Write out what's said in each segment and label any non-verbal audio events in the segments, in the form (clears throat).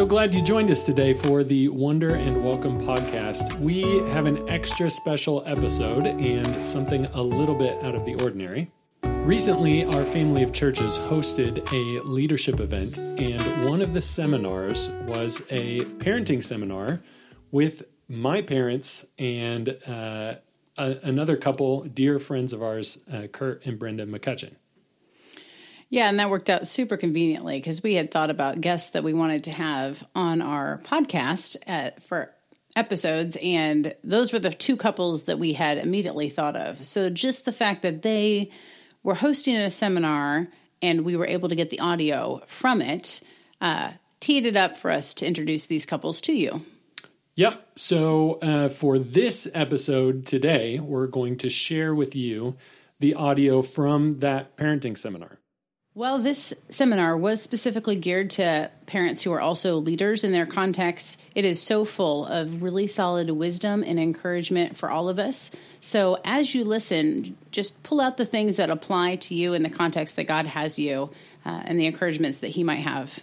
So glad you joined us today for the Wonder and Welcome podcast. We have an extra special episode and something a little bit out of the ordinary. Recently, our family of churches hosted a leadership event, and one of the seminars was a parenting seminar with my parents and uh, a, another couple, dear friends of ours, uh, Curt and Brenda McCutchan. Yeah, and that worked out super conveniently because we had thought about guests that we wanted to have on our podcast at, for episodes, and those were the two couples that we had immediately thought of. So just the fact that they were hosting a seminar and we were able to get the audio from it uh, teed it up for us to introduce these couples to you. Yep. So uh, for this episode today, we're going to share with you the audio from that parenting seminar. Well, this seminar was specifically geared to parents who are also leaders in their context. It is so full of really solid wisdom and encouragement for all of us. So, as you listen, just pull out the things that apply to you in the context that God has you uh, and the encouragements that He might have.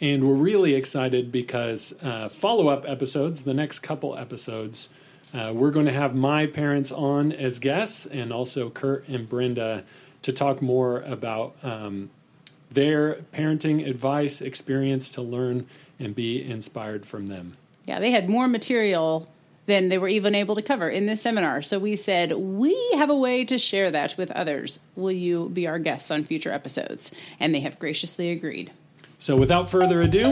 And we're really excited because uh, follow up episodes, the next couple episodes, uh, we're going to have my parents on as guests and also Curt and Brenda to talk more about um, their parenting advice, experience to learn and be inspired from them. Yeah, they had more material than they were even able to cover in this seminar. So we said, we have a way to share that with others. Will you be our guests on future episodes? And they have graciously agreed. So without further ado,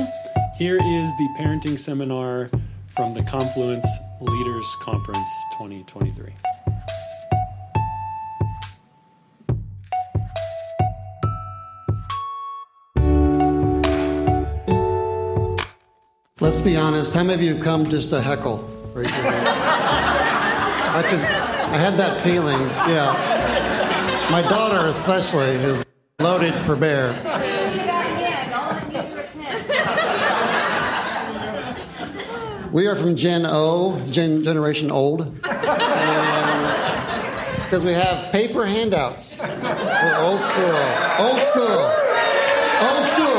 here is the parenting seminar from the Confluence Leaders Conference 2023. Let's be honest. How many of you have come just to heckle? Raise your hand. I could. I had that feeling. Yeah. My daughter, especially, is loaded for bear. We are from Gen O, Gen Generation Old, because we have paper handouts. We're old school. Old school. Old school.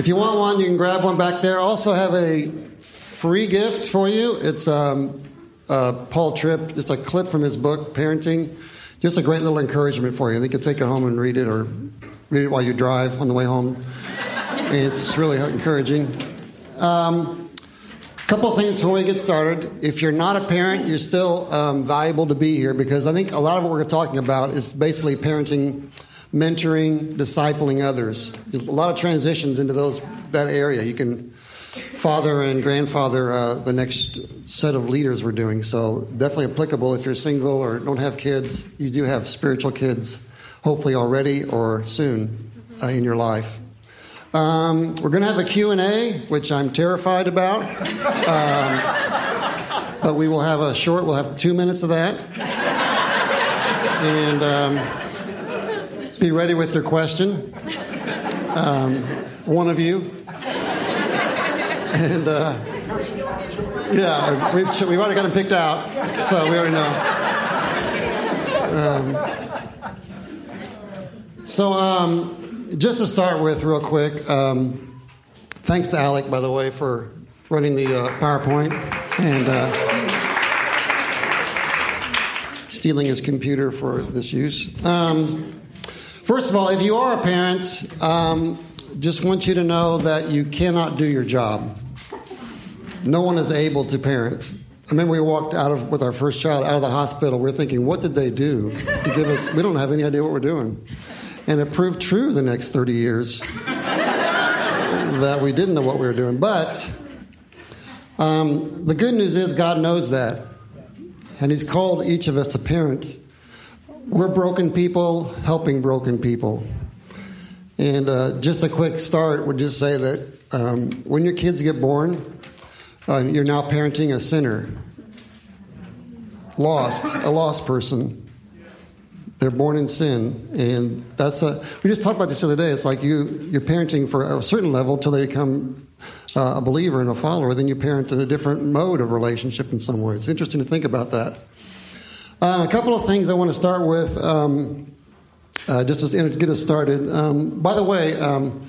If you want one, you can grab one back there. Also have a free gift for you. It's um, uh, Paul Tripp, just a clip from his book, Parenting. Just a great little encouragement for you. You can take it home and read it or read it while you drive on the way home. It's really encouraging. Um, couple things before we get started. If you're not a parent, you're still um, valuable to be here because I think a lot of what we're talking about is basically parenting mentoring, discipling others. A lot of transitions into those that area. You can father and grandfather uh, the next set of leaders we're doing. So definitely applicable if you're single or don't have kids. You do have spiritual kids, hopefully already or soon uh, in your life. Um, we're going to have a Q&A, which I'm terrified about. Um, but we will have a short, we'll have two minutes of that. And... Um, be ready with your question. Um, one of you. And uh, yeah, we've, we've already got them picked out, so we already know. Um, so, um, just to start with, real quick, um, thanks to Alec, by the way, for running the uh, PowerPoint and uh, stealing his computer for this use. Um, First of all, if you are a parent, um, just want you to know that you cannot do your job. No one is able to parent. I remember we walked out of with our first child out of the hospital. We are thinking, what did they do to give us? We don't have any idea what we're doing, and it proved true the next thirty years (laughs) that we didn't know what we were doing. But um, the good news is God knows that, and He's called each of us to parent we're broken people helping broken people. And uh, just a quick start would just say that um, when your kids get born, uh, you're now parenting a sinner, lost, a lost person. They're born in sin, and that's a. We just talked about this the other day. It's like you you're parenting for a certain level till they become uh, a believer and a follower. Then you parent in a different mode of relationship in some way. It's interesting to think about that. Uh, a couple of things I want to start with, um, uh, just to get us started. Um, by the way, um,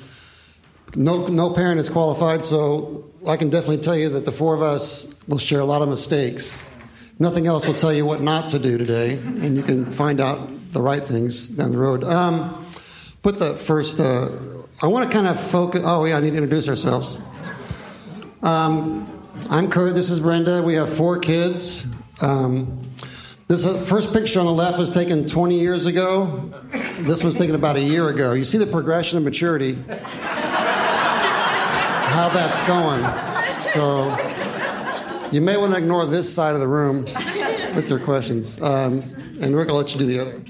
no, no parent is qualified, so I can definitely tell you that the four of us will share a lot of mistakes. Nothing else will tell you what not to do today, and you can find out the right things down the road. Um, put the first, uh, I want to kind of focus. Oh, yeah, I need to introduce ourselves. Um, I'm Curt, this is Brenda. We have four kids. Um, this first picture on the left was taken 20 years ago. This was taken about a year ago. You see the progression of maturity how that's going. So you may want to ignore this side of the room with your questions. Um, and Rick, I'll let you do the other.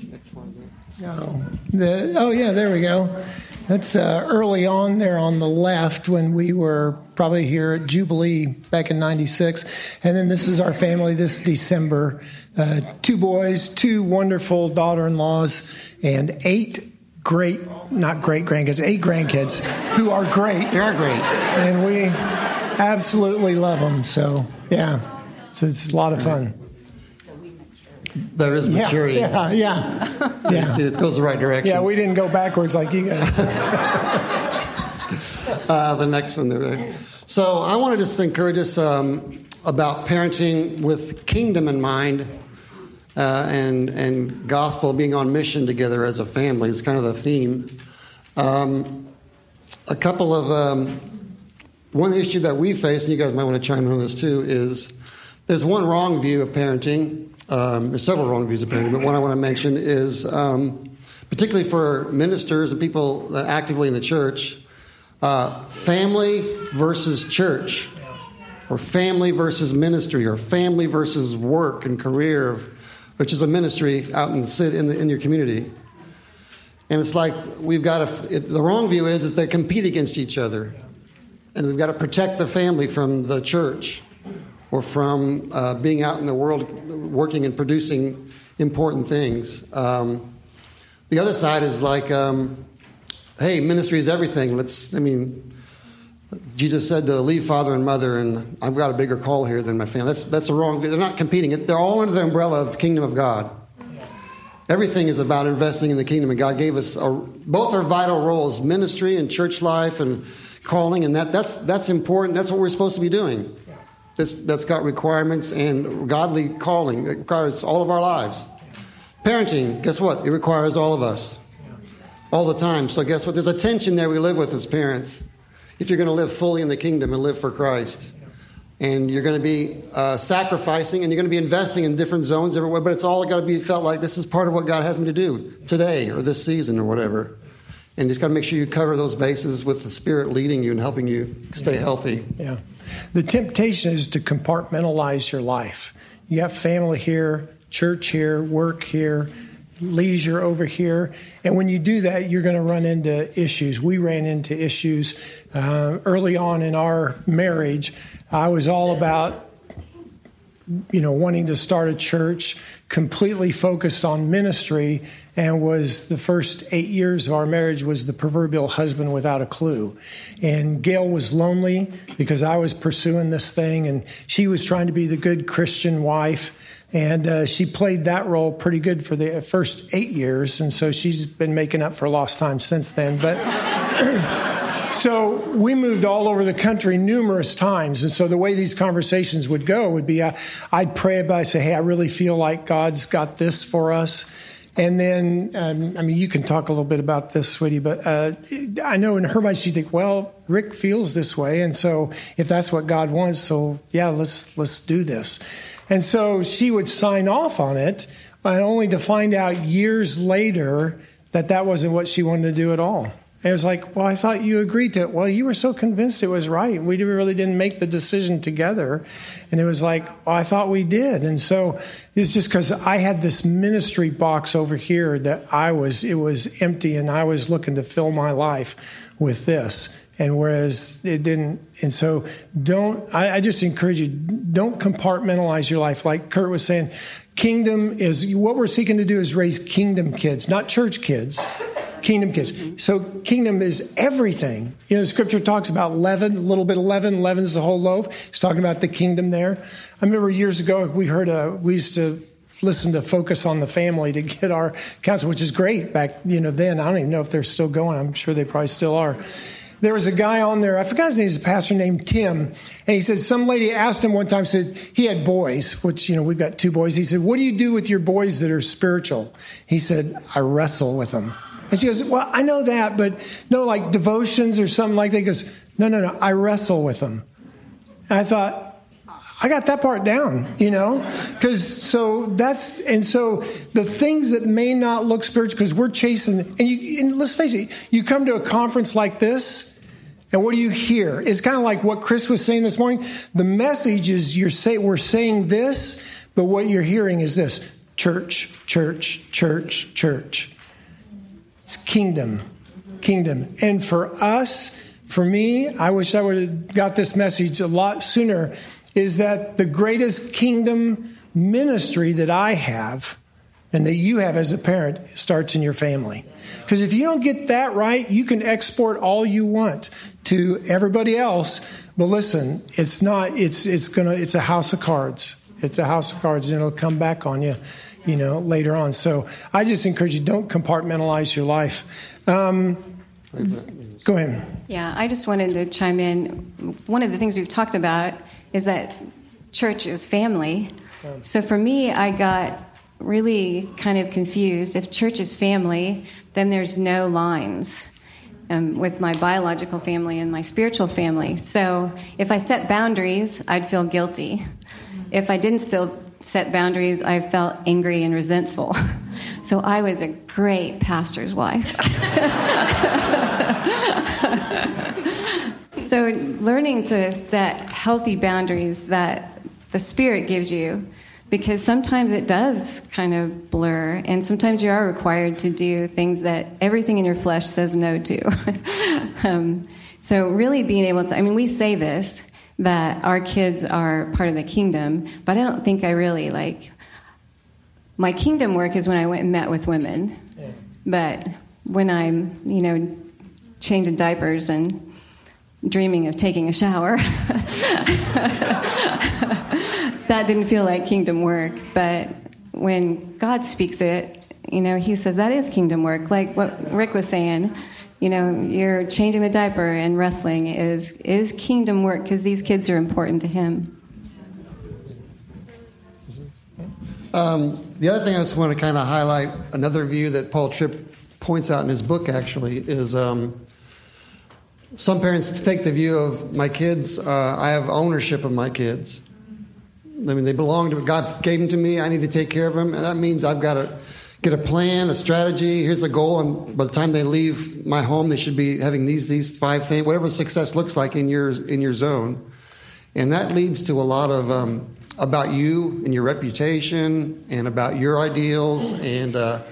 Oh, the, oh yeah, there we go. That's uh, early on there on the left when we were probably here at Jubilee back in 96. And then this is our family this December. Uh, two boys, two wonderful daughter in laws, and eight great, not great grandkids, eight grandkids who are great. They're great. And we absolutely love them. So, yeah, so it's a lot of fun. There is maturity. Yeah, yeah, yeah. yeah. See, it goes the right direction. Yeah, we didn't go backwards like you guys. (laughs) uh, the next one there. So I want to just encourage us um, about parenting with kingdom in mind uh, and and gospel being on mission together as a family is kind of the theme. Um, a couple of um, one issue that we face, and you guys might want to chime in on this too, is there's one wrong view of parenting. Um, there's several wrong views apparently, but one I want to mention is um, particularly for ministers and people that actively in the church, uh, family versus church, or family versus ministry, or family versus work and career which is a ministry out in the, in, the, in your community. And it's like we've got to, the wrong view is that they compete against each other. And we've got to protect the family from the church or from uh, being out in the world working and producing important things. Um, the other side is like, um, hey, ministry is everything. Let's, I mean, Jesus said to leave father and mother, and I've got a bigger call here than my family. That's, that's a wrong, they're not competing. They're all under the umbrella of the kingdom of God. Everything is about investing in the kingdom, and God gave us a, both our vital roles ministry and church life and calling, and that, that's, that's important. That's what we're supposed to be doing. That's, that's got requirements and godly calling. It requires all of our lives. Parenting, guess what? It requires all of us all the time. So, guess what? There's a tension there we live with as parents if you're going to live fully in the kingdom and live for Christ. And you're going to be uh, sacrificing and you're going to be investing in different zones everywhere, but it's all got to be felt like this is part of what God has me to do today or this season or whatever. And just got to make sure you cover those bases with the Spirit leading you and helping you stay yeah. healthy. Yeah. The temptation is to compartmentalize your life. You have family here, church here, work here, leisure over here. And when you do that, you're going to run into issues. We ran into issues uh, early on in our marriage. I was all about, you know, wanting to start a church, completely focused on ministry, and was the first eight years of our marriage was the proverbial husband without a clue. And Gayle was lonely because I was pursuing this thing, and she was trying to be the good Christian wife and uh, she played that role pretty good for the first eight years, and so she's been making up for lost time since then. But (coughs) so we moved all over the country numerous times, and so the way these conversations would go would be uh, I'd pray about, it, say, "Hey, I really feel like God's got this for us." And then, um, I mean, you can talk a little bit about this, sweetie, but uh, I know in her mind she think, well, Rick feels this way, and so if that's what God wants, so yeah, let's let's do this. And so she would sign off on it, and only to find out years later that that wasn't what she wanted to do at all. And it was like, well, I thought you agreed to it. Well, you were so convinced it was right. We really didn't make the decision together. And it was like, well, I thought we did. And so it's just because I had this ministry box over here that I was, it was empty and I was looking to fill my life with this and whereas it didn't and so don't I, I, just encourage you don't compartmentalize your life like Curt was saying kingdom is what we're seeking to do is raise kingdom kids not church kids kingdom kids so kingdom is everything you know scripture talks about leaven a little bit of leaven leaven is the whole loaf it's talking about the kingdom there i remember years ago we heard a we used to listen to focus on the family to get our counsel which is great back you know then i don't even know if they're still going i'm sure they probably still are there was a guy on there. I forgot his name. He's a pastor named Tim, and he said some lady asked him one time. Said he had boys, which you know we've got two boys. He said, "What do you do with your boys that are spiritual?" He said, "I wrestle with them." And she goes, "Well, I know that, but no, like devotions or something like that." He goes, "No, no, no. I wrestle with them." And I thought, I got that part down, you know? Because so that's, and so the things that may not look spiritual, because we're chasing, and, you, and let's face it, you come to a conference like this, and what do you hear? It's kind of like what Chris was saying this morning. The message is you're say, we're saying this, but what you're hearing is this church, church, church, church. It's kingdom, kingdom. And for us, for me, I wish I would have got this message a lot sooner is that the greatest kingdom ministry that I have and that you have as a parent starts in your family. Because if you don't get that right, you can export all you want to everybody else. But listen, it's not, it's, it's gonna, it's a house of cards. It's a house of cards and it'll come back on you, you know, later on. So I just encourage you, don't compartmentalize your life. Um, go ahead. Yeah, I just wanted to chime in. One of the things we've talked about is that church is family. So for me, I got really kind of confused. If church is family, then there's no lines um, with my biological family and my spiritual family. So if I set boundaries, I'd feel guilty. If I didn't still set boundaries, I felt angry and resentful. (laughs) So I was a great pastor's wife. (laughs) So, learning to set healthy boundaries that the Spirit gives you, because sometimes it does kind of blur, and sometimes you are required to do things that everything in your flesh says no to. (laughs) um, so, really being able to, I mean, we say this that our kids are part of the kingdom, but I don't think I really like. My kingdom work is when I went and met with women, but when I'm, you know, changing diapers and dreaming of taking a shower. (laughs) that didn't feel like kingdom work, but when God speaks it, you know, he says that is kingdom work. Like what Rick was saying, you know, you're changing the diaper and wrestling is is kingdom work because these kids are important to him. Um, the other thing I just want to kind of highlight, another view that Paul Tripp points out in his book actually, is um, some parents take the view of my kids, uh, I have ownership of my kids. I mean, they belong to God gave them to me. I need to take care of them, and that means I've got to get a plan, a strategy. Here's the goal, and by the time they leave my home, they should be having these these five things, whatever success looks like in your in your zone, and that leads to a lot of um, about you and your reputation and about your ideals and. Uh,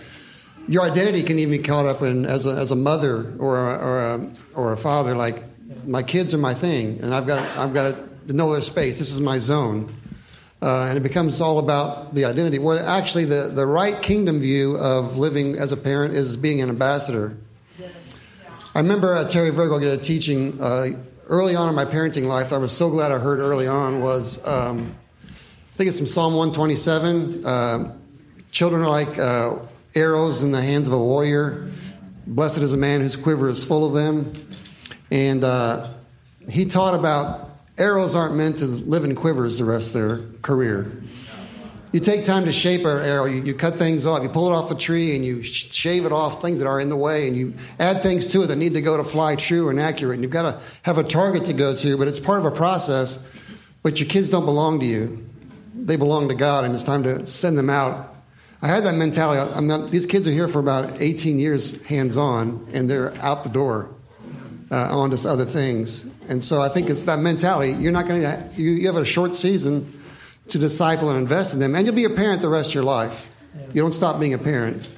your identity can even be caught up in as a, as a mother or a, or a, or a father. Like my kids are my thing, and I've got I've got to know their space. This is my zone, uh, and it becomes all about the identity. Where actually the the right kingdom view of living as a parent is being an ambassador. I remember uh, Terry Virgo get a teaching uh, early on in my parenting life. I was so glad I heard early on was um, I think it's from Psalm one twenty seven. Uh, children are like uh, arrows in the hands of a warrior. Blessed is a man whose quiver is full of them. And uh, he taught about arrows aren't meant to live in quivers the rest of their career. You take time to shape an arrow. You, you, cut things off. You pull it off the tree and you sh- shave it off things that are in the way, and you add things to it that need to go to fly true and accurate. And you've got to have a target to go to, but it's part of a process. But your kids don't belong to you; they belong to God, and it's time to send them out I had that mentality. I'm not, these kids are here for about 18 years hands on, and they're out the door uh, on to other things. And so I think it's that mentality. You're not going to, you, you have a short season to disciple and invest in them, and you'll be a parent the rest of your life. You don't stop being a parent.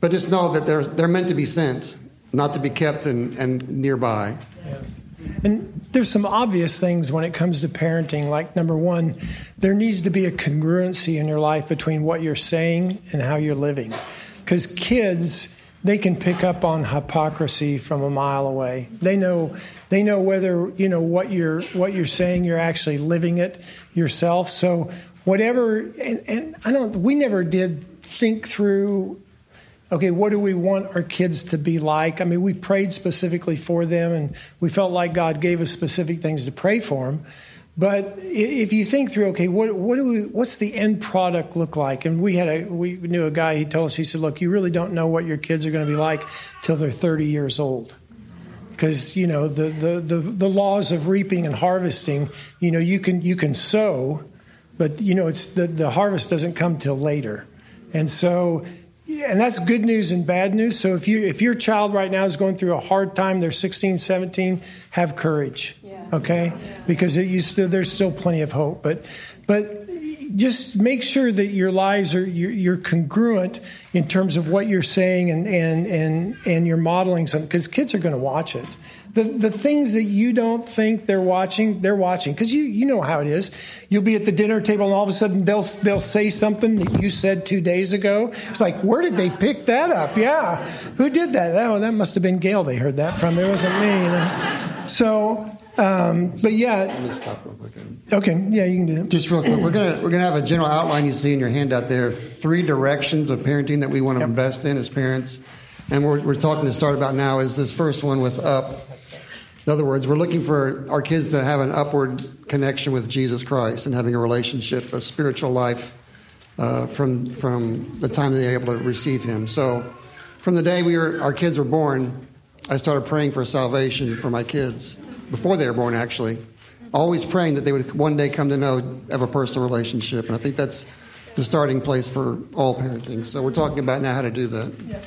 But just know that they're, they're meant to be sent, not to be kept and, and nearby. And there's some obvious things when it comes to parenting. Like, number one, there needs to be a congruency in your life between what you're saying and how you're living. Because kids, they can pick up on hypocrisy from a mile away. They know they know whether you know what you're what you're saying. You're actually living it yourself. So whatever, and, and I don't. We never did think through okay, what do we want our kids to be like? I mean, we prayed specifically for them, and we felt like God gave us specific things to pray for them. But if you think through, okay, what, what do we, what's the end product look like? And we had a, we knew a guy. He told us, he said, look, you really don't know what your kids are going to be like till they're 30 years old, because you know the, the the the laws of reaping and harvesting. You know, you can you can sow, but you know it's the the harvest doesn't come till later, and so and that's good news and bad news. So if you if your child right now is going through a hard time, they're 16, 17, have courage. Yeah. Okay? Yeah. Because it, still, there's still plenty of hope. But but just make sure that your lives are you're, you're congruent in terms of what you're saying and and and and you're modeling something because kids are going to watch it the, the things that you don't think they're watching, they're watching. Because you, you know how it is. You'll be at the dinner table and all of a sudden they'll, they'll say something that you said two days ago. It's like, where did they pick that up? Yeah. Who did that? Oh, that must have been Gayle they heard that from. It wasn't me. You know? So, um, but yeah. Let me stop real quick. Okay, yeah, you can do that. Just real quick, we're gonna we're gonna have a general outline you see in your handout there. Three directions of parenting that we want to yep. invest in as parents, and we're we're talking to start about now is this first one with up. In other words, we're looking for our kids to have an upward connection with Jesus Christ and having a relationship, a spiritual life uh, from from the time they're able to receive Him. So, from the day we were our kids were born, I started praying for salvation for my kids before they were born. Actually, always praying that they would one day come to know have a personal relationship, and I think that's the starting place for all parenting. So, we're talking about now how to do that. Yeah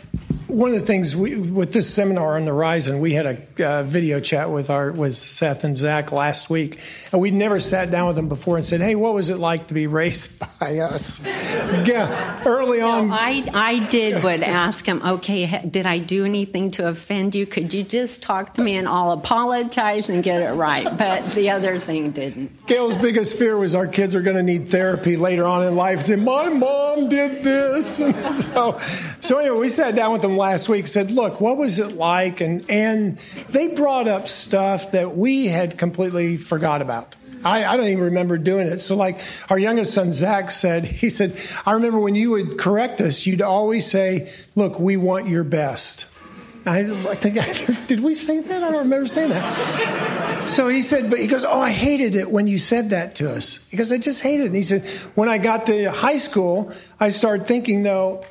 one of the things we, with this seminar on the horizon, we had a uh, video chat with our with Seth and Zach last week, and we'd never sat down with them before and said, "Hey, what was it like to be raised (laughs) by us?" yeah, early on, I I did would ask him, "Okay, did I do anything to offend you? Could you just talk to me and I'll apologize and get it right?" But the other thing didn't. Gayle's biggest fear was our kids are going to need therapy later on in life. Say, "My mom did this," and (laughs) so so anyway, we sat down with them last week said, "Look, what was it like?" and and they brought up stuff that we had completely forgot about. I, I, don't even remember doing it. So, like our youngest son Zach said, (laughs) he said, "I remember when you would correct us, you'd always say, "Look, we want your best." I, think (laughs) did we say that? I don't remember saying that. So he said, but he goes, "Oh, I hated it when you said that to us." Because I just hated it. And he said, "When I got to high school, I started thinking, though,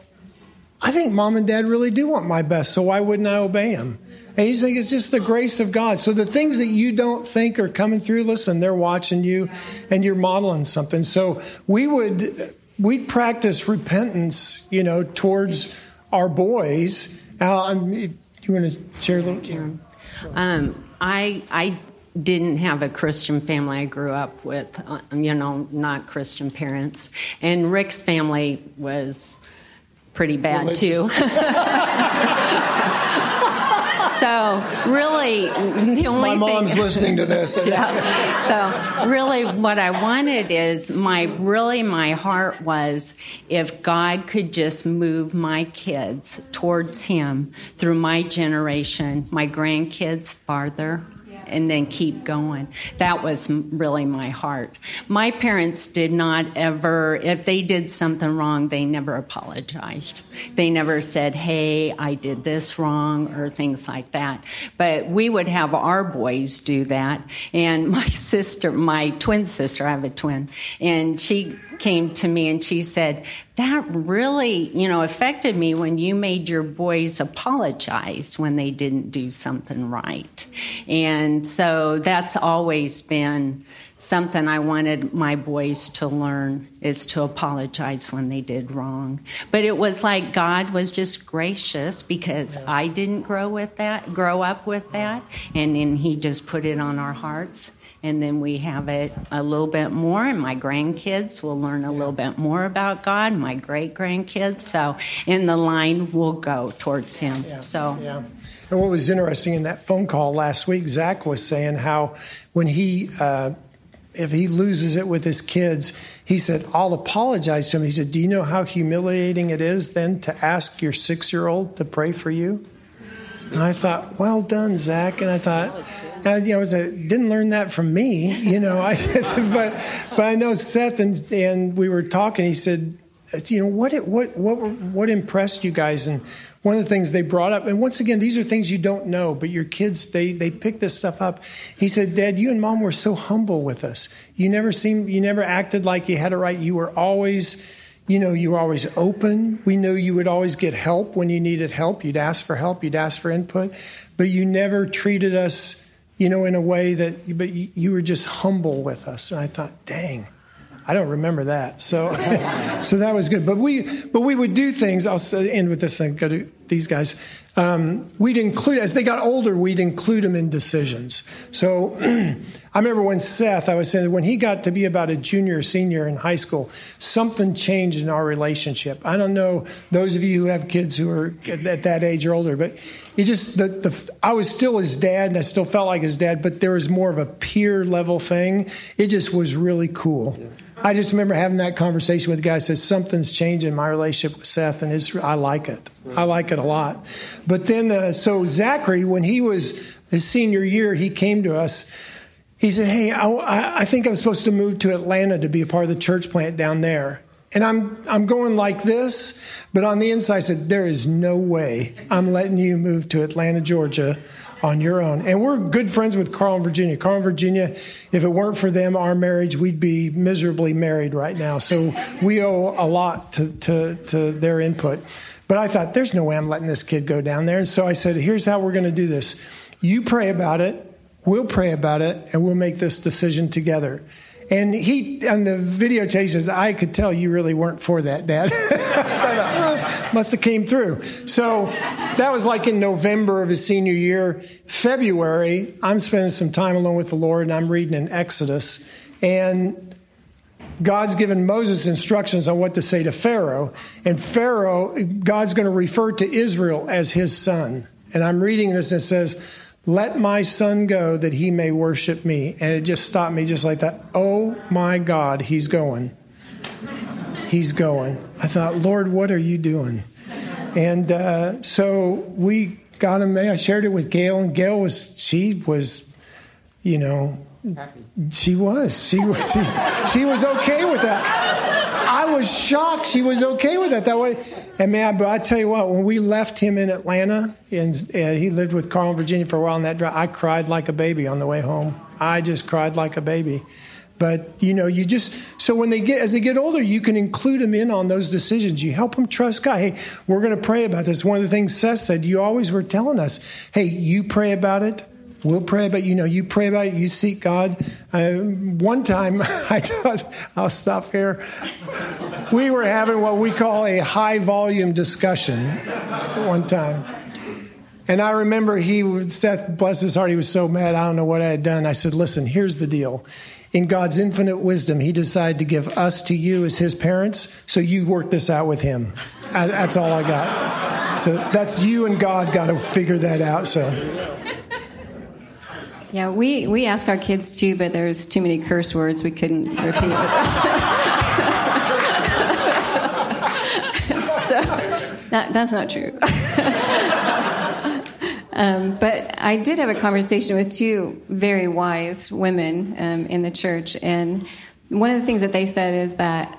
I think mom and dad really do want my best, so why wouldn't I obey them? And he's like, it's just the grace of God. So the things that you don't think are coming through, listen, they're watching you and you're modeling something. So we would, we'd practice repentance, you know, towards our boys. Uh, you want to share a little? Um, I, I didn't have a Christian family. I grew up with, uh, you know, not Christian parents. And Rick's family was pretty bad too. (laughs) so really, the only my mom's thing, listening to this. (laughs) yeah. So really, what I wanted is my really my heart was if God could just move my kids towards Him through my generation, my grandkids farther and then keep going. That was really my heart. My parents did not ever, if they did something wrong, they never apologized. They never said, hey, I did this wrong or things like that. But we would have our boys do that. And (laughs) my sister, my twin sister, I have a twin, and she came to me and she said, That really, you know, affected me when you made your boys apologize when they didn't do something right. And so that's always been something I wanted my boys to learn is to apologize when they did wrong. But it was like God was just gracious because I didn't grow with that, grow up with that, and then he just put it on our hearts and then we have it a little bit more and my grandkids will learn a little bit more about god my great grandkids so in the line we'll go towards him yeah. so yeah and what was interesting in that phone call last week zach was saying how when he uh, if he loses it with his kids, he said, I'll apologize to him. He said, Do you know how humiliating it is then to ask your six year old to pray for you? And I thought, Well done, Zach. And I thought, and, you know, I was a, didn't learn that from me, you know. I (laughs) but but I know Seth and and we were talking. He said, you know what what what what impressed you guys? And one of the things they brought up and once again these are things you don't know but your kids they they pick this stuff up. He said dad you and mom were so humble with us. You never seemed you never acted like you had it right. You were always you know you were always open. We knew you would always get help when you needed help. You'd ask for help. You'd ask for input. But you never treated us you know in a way that but you, were just humble with us and i thought dang I don't remember that. So, (laughs) so that was good. But we, but we would do things. I'll end with this and go to these guys. Um, we'd include as they got older. We'd include them in decisions. So, (clears throat) I remember when Seth, I was saying when he got to be about a junior, senior in high school, something changed in our relationship. I don't know those of you who have kids who are at that age or older, but it just the, the I was still his dad and I still felt like his dad, but there was more of a peer level thing. It just was really cool. Yeah. I just remember having that conversation with the guy. Says something's changing my relationship with Seth, and it's, I like it. I like it a lot. But then, uh, so Zachary, when he was his senior year, he came to us. He said, "Hey, I, I think I'm supposed to move to Atlanta to be a part of the church plant down there." And I'm I'm going like this, but on the inside, I said, "There is no way I'm letting you move to Atlanta, Georgia." On your own. And we're good friends with Carl and Virginia. Carl and Virginia, if it weren't for them, our marriage, we'd be miserably married right now. So we owe a lot to, to, to their input. But I thought, there's no way I'm letting this kid go down there. And so I said, here's how we're going to do this. You pray about it, we'll pray about it, and we'll make this decision together. And he, on the video he says, I could tell you really weren't for that, Dad. (laughs) thought, must have came through. So that was like in November of his senior year. February, I'm spending some time alone with the Lord and I'm reading in Exodus. And God's given Moses instructions on what to say to Pharaoh. And Pharaoh, God's going to refer to Israel as his son. And I'm reading this and it says, let my son go that he may worship me. And it just stopped me just like that. Oh my God, he's going. He's going. I thought, Lord, what are you doing? And uh, so we got him. I shared it with Gayle, and Gayle was, she was, you know, she was. She was, she, she was okay with that. Was shocked she was okay with that that way. And man, but I tell you what, when we left him in Atlanta, and, and he lived with Carl in Virginia for a while, and that drive, I cried like a baby on the way home. I just cried like a baby. But you know, you just so when they get as they get older, you can include them in on those decisions. You help them trust God. Hey, we're going to pray about this. One of the things Seth said, you always were telling us, hey, you pray about it. We'll pray about you know you pray about it. You seek God. Uh, one time, (laughs) I thought I'll stop here. We were having what we call a high volume discussion. One time. And I remember he, Seth, bless his heart, he was so mad. I don't know what I had done. I said, listen, here's the deal in God's infinite wisdom, He decided to give us to you as His parents, so you work this out with Him. That's all I got. So that's you and God got to figure that out. So. Yeah, we, we ask our kids too, but there's too many curse words we couldn't repeat. (laughs) so that, that's not true. (laughs) Um, but I did have a conversation with two very wise women um, in the church, and one of the things that they said is that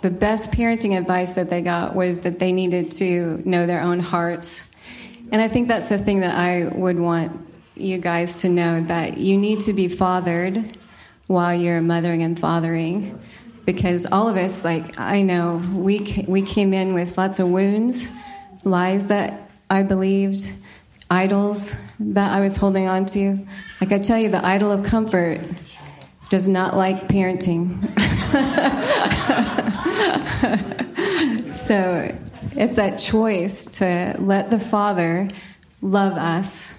the best parenting advice that they got was that they needed to know their own hearts. And I think that's the thing that I would want you guys to know that you need to be fathered while you're mothering and fathering because all of us like I know we we came in with lots of wounds, lies that I believed idols that I was holding on to. Like I tell you, the idol of comfort does not like parenting. (laughs) so it's that choice to let the Father love us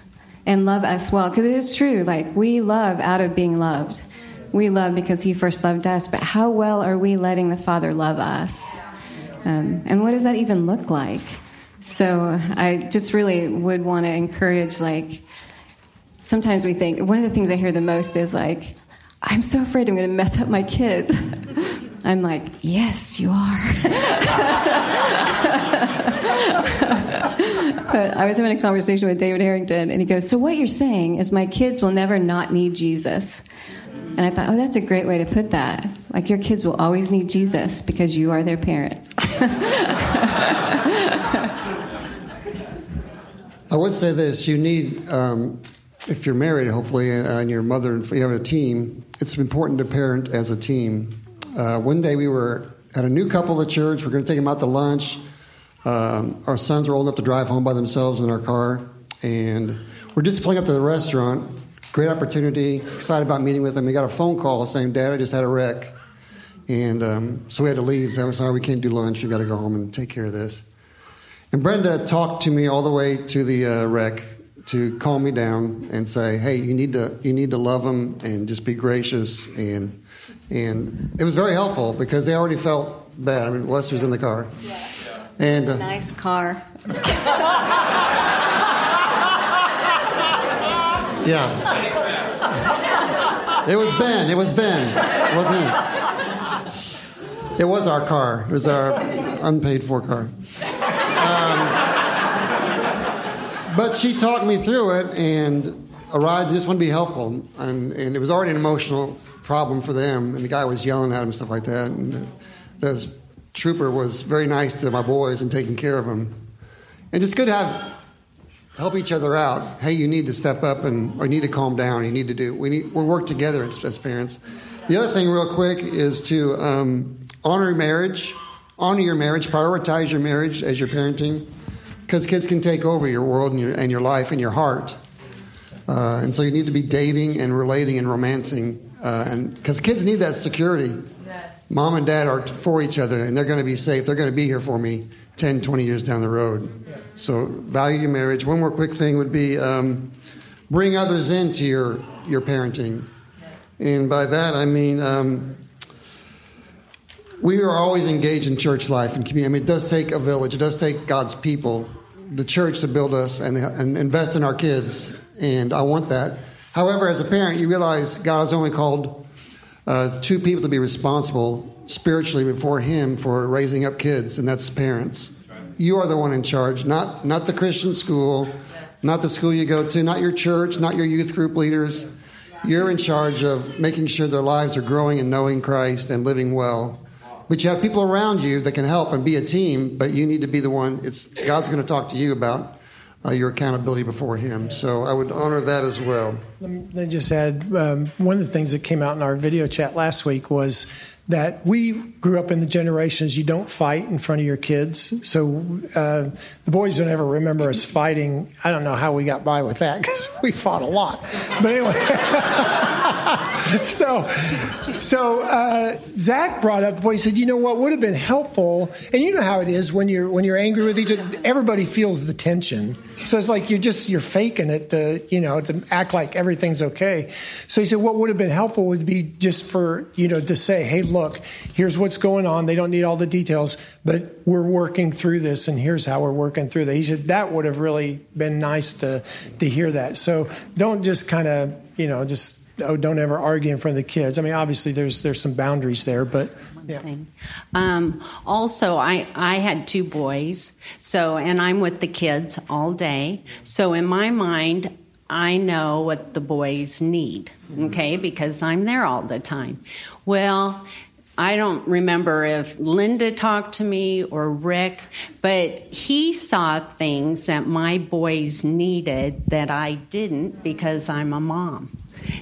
and love us well. Because it is true, like we love out of being loved. We love because He first loved us, but how well are we letting the Father love us? Um, and what does that even look like? So I just really would want to encourage, like, sometimes we think, one of the things I hear the most is, like, I'm so afraid I'm going to mess up my kids. (laughs) I'm like, yes, you are. (laughs) I was having a conversation with David Harrington, and he goes, So, what you're saying is my kids will never not need Jesus. And I thought, oh, that's a great way to put that. Like, your kids will always need Jesus because you are their parents. (laughs) I would say this you need, um, if you're married, hopefully, and your mother, if you have a team, it's important to parent as a team. Uh, one day we were at a new couple at church. We're going to take them out to lunch. Um, our sons were old enough to drive home by themselves in our car, and we're just pulling up to the restaurant. Great opportunity. Excited about meeting with them. We got a phone call saying, "Dad, I just had a wreck," and um, so we had to leave. So I was sorry we can't do lunch. We got to go home and take care of this. And Brenda talked to me all the way to the uh, wreck to calm me down and say, "Hey, you need to you need to love them and just be gracious." And and it was very helpful because they already felt bad. I mean, Lester's in the car. Yeah. And uh, nice car. yeah. It was Ben. It was Ben. It wasn't. It was our car. It was our unpaid for car. Um, but she talked me through it, and a ride just want to be helpful. And, and, it was already an emotional problem for them, and the guy was yelling at him and stuff like that. And the trooper was very nice to my boys and taking care of them. And it's good to have help each other out. Hey, you need to step up and or you need to calm down. You need to do. We need we work together as, parents. The other thing, real quick, is to um, honor marriage, honor your marriage, prioritize your marriage as you're parenting, because kids can take over your world and your, and your life and your heart. Uh, and so you need to be dating and relating and romancing, uh, and because kids need that security mom and dad are for each other and they're going to be safe. They're going to be here for me 10, 20 years down the road. So value your marriage. One more quick thing would be um, bring others into your, your parenting. And by that, I mean, um, we are always engaged in church life and community. I mean, it does take a village, it does take God's people, the church to build us and, and invest in our kids. And I want that. However, as a parent, you realize God has only called uh, two people to be responsible spiritually before Him for raising up kids, and that's parents. You are the one in charge, not not the Christian school, not the school you go to, not your church, not your youth group leaders. You're in charge of making sure their lives are growing and knowing Christ and living well. But you have people around you that can help and be a team, but you need to be the one. It's God's going to talk to you about uh, your accountability before Him. So I would honor that as well. Let me just add um, one of the things that came out in our video chat last week was that we grew up in the generations you don't fight in front of your kids. So uh, the boys don't ever remember us fighting. I don't know how we got by with that because we fought a lot. But anyway, (laughs) so so uh, Zach brought up. Boy, he said, you know what would have been helpful, and you know how it is when you're when you're angry with each other. Everybody feels the tension. So it's like you're just you're faking it to you know to act like everything's okay. So he said, what would have been helpful would be just for you know to say, hey look, here's what's going on. They don't need all the details, but we're working through this, and here's how we're working through that. He said that would have really been nice to to hear that. So don't just kind of you know just oh don't ever argue in front of the kids. I mean, obviously there's there's some boundaries there, but. Yeah. Um, also, I, I had two boys, so and I'm with the kids all day. So in my mind, I know what the boys need, okay, because I'm there all the time. Well, I don't remember if Linda talked to me or Rick, but he saw things that my boys needed that I didn't because I'm a mom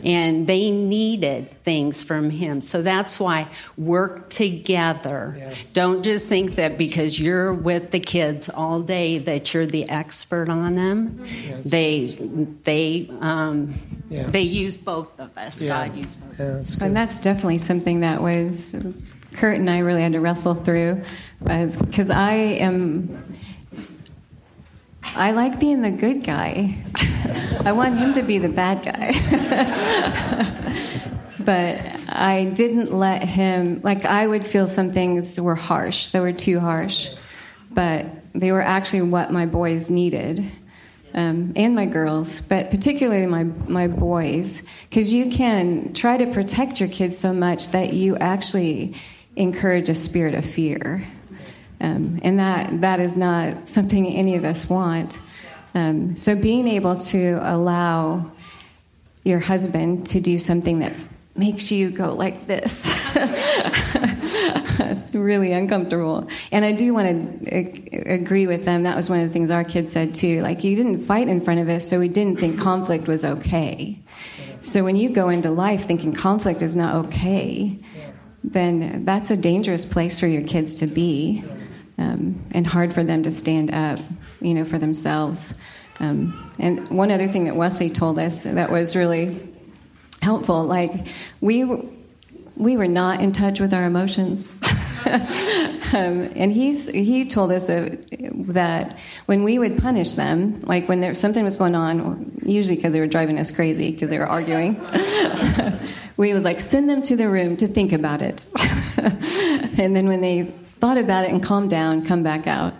and they needed things from him. So that's why work together. Yeah. Don't just think that because you're with the kids all day that you're the expert on them. Yeah, they they um, yeah. they use both of us. God used both. That's and that's definitely something that was Curt and I really had to wrestle through because I am I like being the good guy. I want him to be the bad guy. (laughs) but I didn't let him, like, I would feel some things were harsh, they were too harsh, but they were actually what my boys needed. Um, and my girls, but particularly my my boys, because you can try to protect your kids so much that you actually encourage a spirit of fear. Um, and that, that is not something any of us want. Um, so being able to allow your husband to do something that makes you go like this. (laughs) it's really uncomfortable. And I do want to agree with them. That was one of the things our kids said too. Like, you didn't fight in front of us, so we didn't think conflict was okay. So when you go into life thinking conflict is not okay, then that's a dangerous place for your kids to be um, and hard for them to stand up, you know, for themselves. Um, and one other thing that Wesley told us that was really helpful, like we we were not in touch with our emotions. (laughs) um, and he's he told us that when we would punish them, like when there something was going on, usually because they were driving us crazy because they were arguing, (laughs) we would like send them to their room to think about it, (laughs) and then when they thought about it and calmed down, come back out.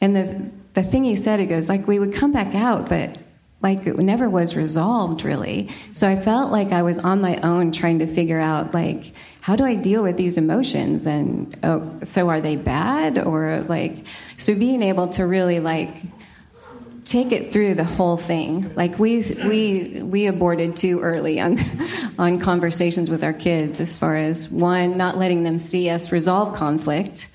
And the the thing he said, it goes like we would come back out, but like it never was resolved really. So I felt like I was on my own trying to figure out like how do I deal with these emotions and oh, so are they bad or like so being able to really like take it through the whole thing. Like we we we aborted too early on (laughs) on conversations with our kids as far as one not letting them see us resolve conflict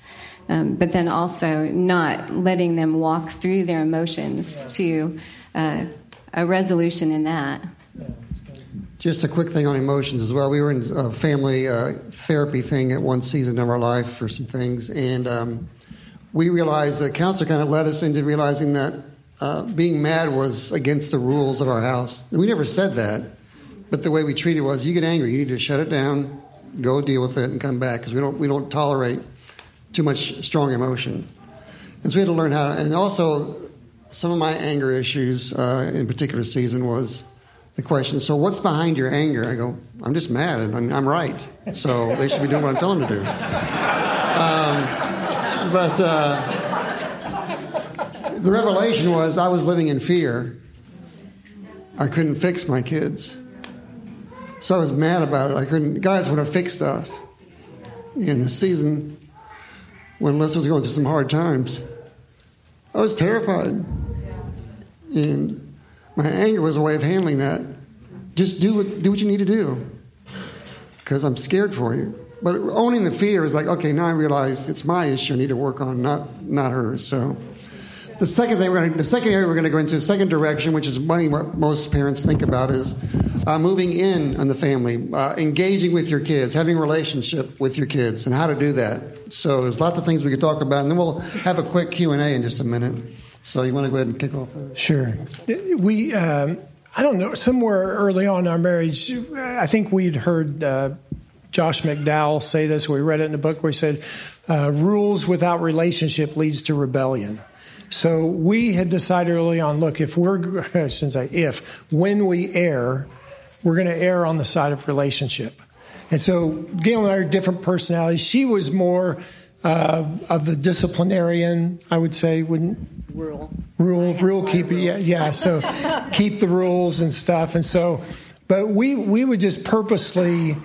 um, but then also not letting them walk through their emotions to uh, a resolution in that. Just a quick thing on emotions as well. We were in a family uh, therapy thing at one season of our life for some things, and um, we realized the counselor kind of led us into realizing that uh, being mad was against the rules of our house. We never said that, but the way we treated it was: you get angry, you need to shut it down, go deal with it, and come back because we don't we don't tolerate too much strong emotion. And so we had to learn how. And also, some of my anger issues uh, in particular season was the question. So, what's behind your anger? I go, I'm just mad, and I'm, I'm right. So they should be doing what I'm telling them to do. Um, but uh, the revelation was I was living in fear. I couldn't fix my kids. So I was mad about it. I couldn't. Guys want to fix stuff. In the season, when Les was going through some hard times. I was terrified. And my anger was a way of handling that. Just do what, do what you need to do because I'm scared for you. But owning the fear is like, okay, now I realize it's my issue I need to work on, not, not hers. So the second thing we're going to, the second area we're going to go into, the second direction, which is money, what most parents think about is uh, moving in on the family, uh, engaging with your kids, having a relationship with your kids, and how to do that. So there's lots of things we could talk about, and then we'll have a quick Q and A in just a minute. So you want to go ahead and kick off? Sure. We, um, I don't know, somewhere early on in our marriage, I think we'd heard uh, Josh McDowell say this. We read it in a book where he said, uh, "Rules without relationship leads to rebellion." So we had decided early on look, if we're, (laughs) I shouldn't say if, when we err, we're going to err on the side of relationship. And so Gayle and I are different personalities. She was more uh, of the disciplinarian, I would say, wouldn't rule rule rule keeper. Yeah, yeah. So (laughs) keep the rules and stuff. And so, but we we would just purposely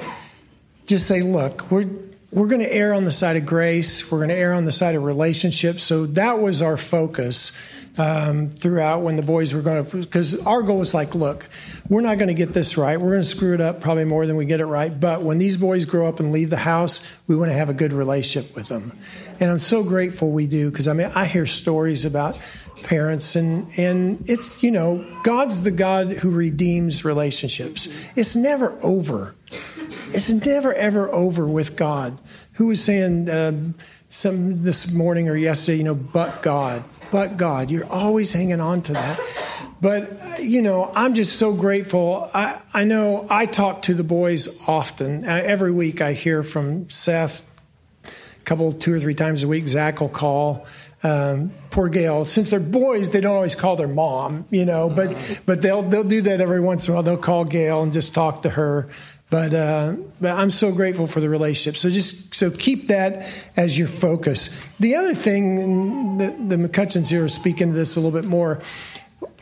just say, look, we're we're going to err on the side of grace. We're going to err on the side of relationships. So that was our focus um, throughout when the boys were going to, because our goal was like, look, we're not going to get this right. We're going to screw it up probably more than we get it right. But when these boys grow up and leave the house, we want to have a good relationship with them. And I'm so grateful we do because I mean, I hear stories about parents and and it's you know God's the God who redeems relationships. It's never over. It's never ever over with God. Who was saying um, some this morning or yesterday? You know, but God, but God. You're always hanging on to that. But you know, I'm just so grateful. I I know I talk to the boys often. Uh, every week I hear from Seth. A couple, two or three times a week, Zach will call um, poor Gayle. Since they're boys, they don't always call their mom, you know. But but they'll they'll do that every once in a while. They'll call Gayle and just talk to her. But uh, but I'm so grateful for the relationship. So just so keep that as your focus. The other thing, the, the McCutchans here are speaking to this a little bit more.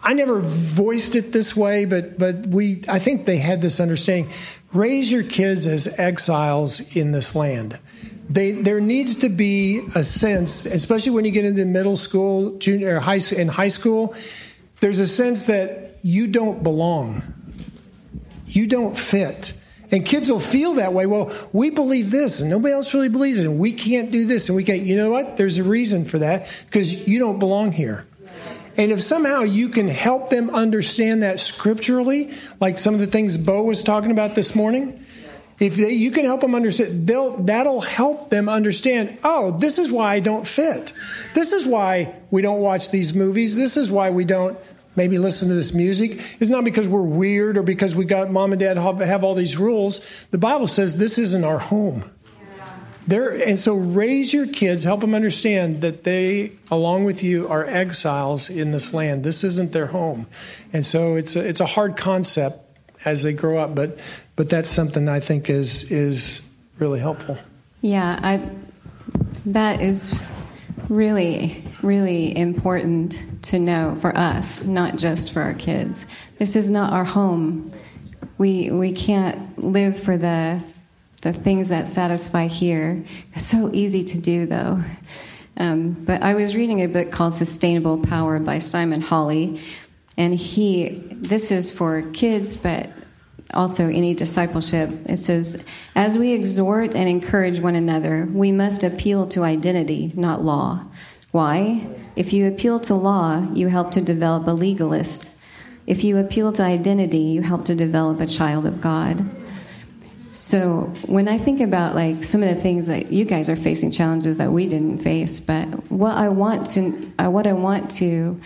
I never voiced it this way, but but we I think they had this understanding. Raise your kids as exiles in this land they, there needs to be a sense, especially when you get into middle school, junior, high, in high school, there's a sense that you don't belong. You don't fit. And kids will feel that way. Well, we believe this, and nobody else really believes it, and we can't do this, and we can't. You know what? There's a reason for that because you don't belong here. And if somehow you can help them understand that scripturally, like some of the things Bo was talking about this morning, if they, you can help them understand, they'll, that'll help them understand, oh, this is why I don't fit. This is why we don't watch these movies. This is why we don't maybe listen to this music. It's not because we're weird or because we got mom and dad have, have all these rules. The Bible says this isn't our home. There, and so raise your kids, help them understand that they, along with you, are exiles in this land. This isn't their home. And so it's a, it's a hard concept as they grow up, but but that's something I think is is really helpful. Yeah, I, that is really really important to know for us, not just for our kids. This is not our home. We we can't live for the the things that satisfy here. It's so easy to do though. Um, but I was reading a book called Sustainable Power by Simon Hawley, and he this is for kids, but also any discipleship. It says, as we exhort and encourage one another, we must appeal to identity, not law. Why? If you appeal to law, you help to develop a legalist. If you appeal to identity, you help to develop a child of God. So when I think about like some of the things that you guys are facing challenges that we didn't face, but what I want to, uh, what I want to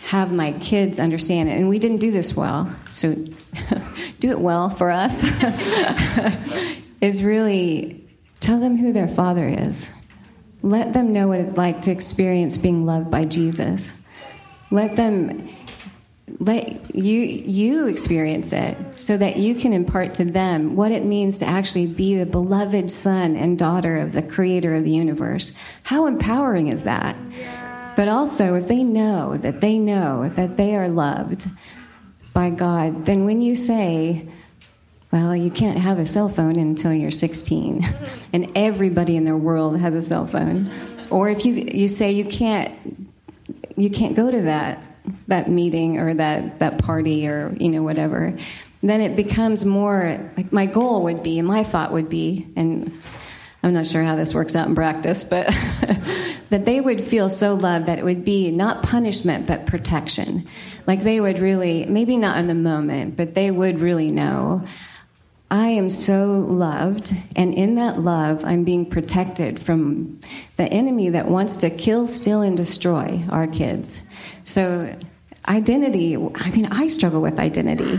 have my kids understand it. And we didn't do this well, so (laughs) do it well for us. (laughs) is really tell them who their father is. Let them know what it's like to experience being loved by Jesus. Let them let you you experience it so that you can impart to them what it means to actually be the beloved son and daughter of the creator of the universe. How empowering is that? But also, if they know that they know that they are loved by God, then when you say, well, you can't have a cell phone until you're 16, (laughs) and everybody in their world has a cell phone. Or if you, you say you can't, you can't go to that, that meeting or that, that party or, you know, whatever, then it becomes more like my goal would be, my thought would be, and I'm not sure how this works out in practice, but (laughs) that they would feel so loved that it would be not punishment, but protection. Like they would really, maybe not in the moment, but they would really know I am so loved, and in that love, I'm being protected from the enemy that wants to kill, steal, and destroy our kids. So, identity, I mean, I struggle with identity.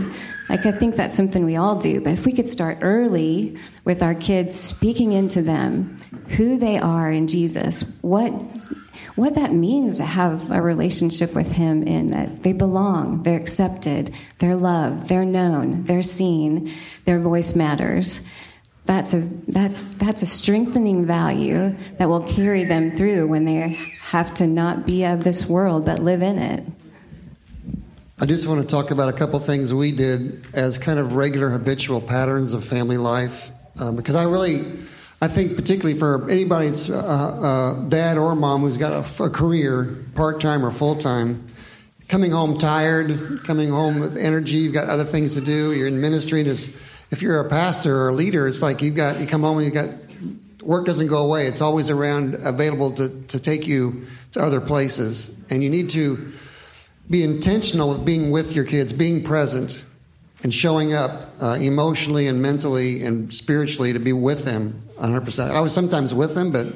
Like, I think that's something we all do, but if we could start early with our kids, speaking into them who they are in Jesus, what what that means to have a relationship with him in that they belong, they're accepted, they're loved, they're known, they're seen, their voice matters. That's a that's that's a strengthening value that will carry them through when they have to not be of this world but live in it. I just want to talk about a couple things we did as kind of regular habitual patterns of family life um, because I really, I think particularly for anybody's uh, uh, dad or mom who's got a, a career, part time or full time, coming home tired, coming home with energy, you've got other things to do, you're in ministry. Just, if you're a pastor or a leader, it's like you've got you come home and you've got work doesn't go away. It's always around, available to to take you to other places, and you need to be intentional with being with your kids, being present, and showing up uh, emotionally and mentally and spiritually to be with them 100%. I was sometimes with them, but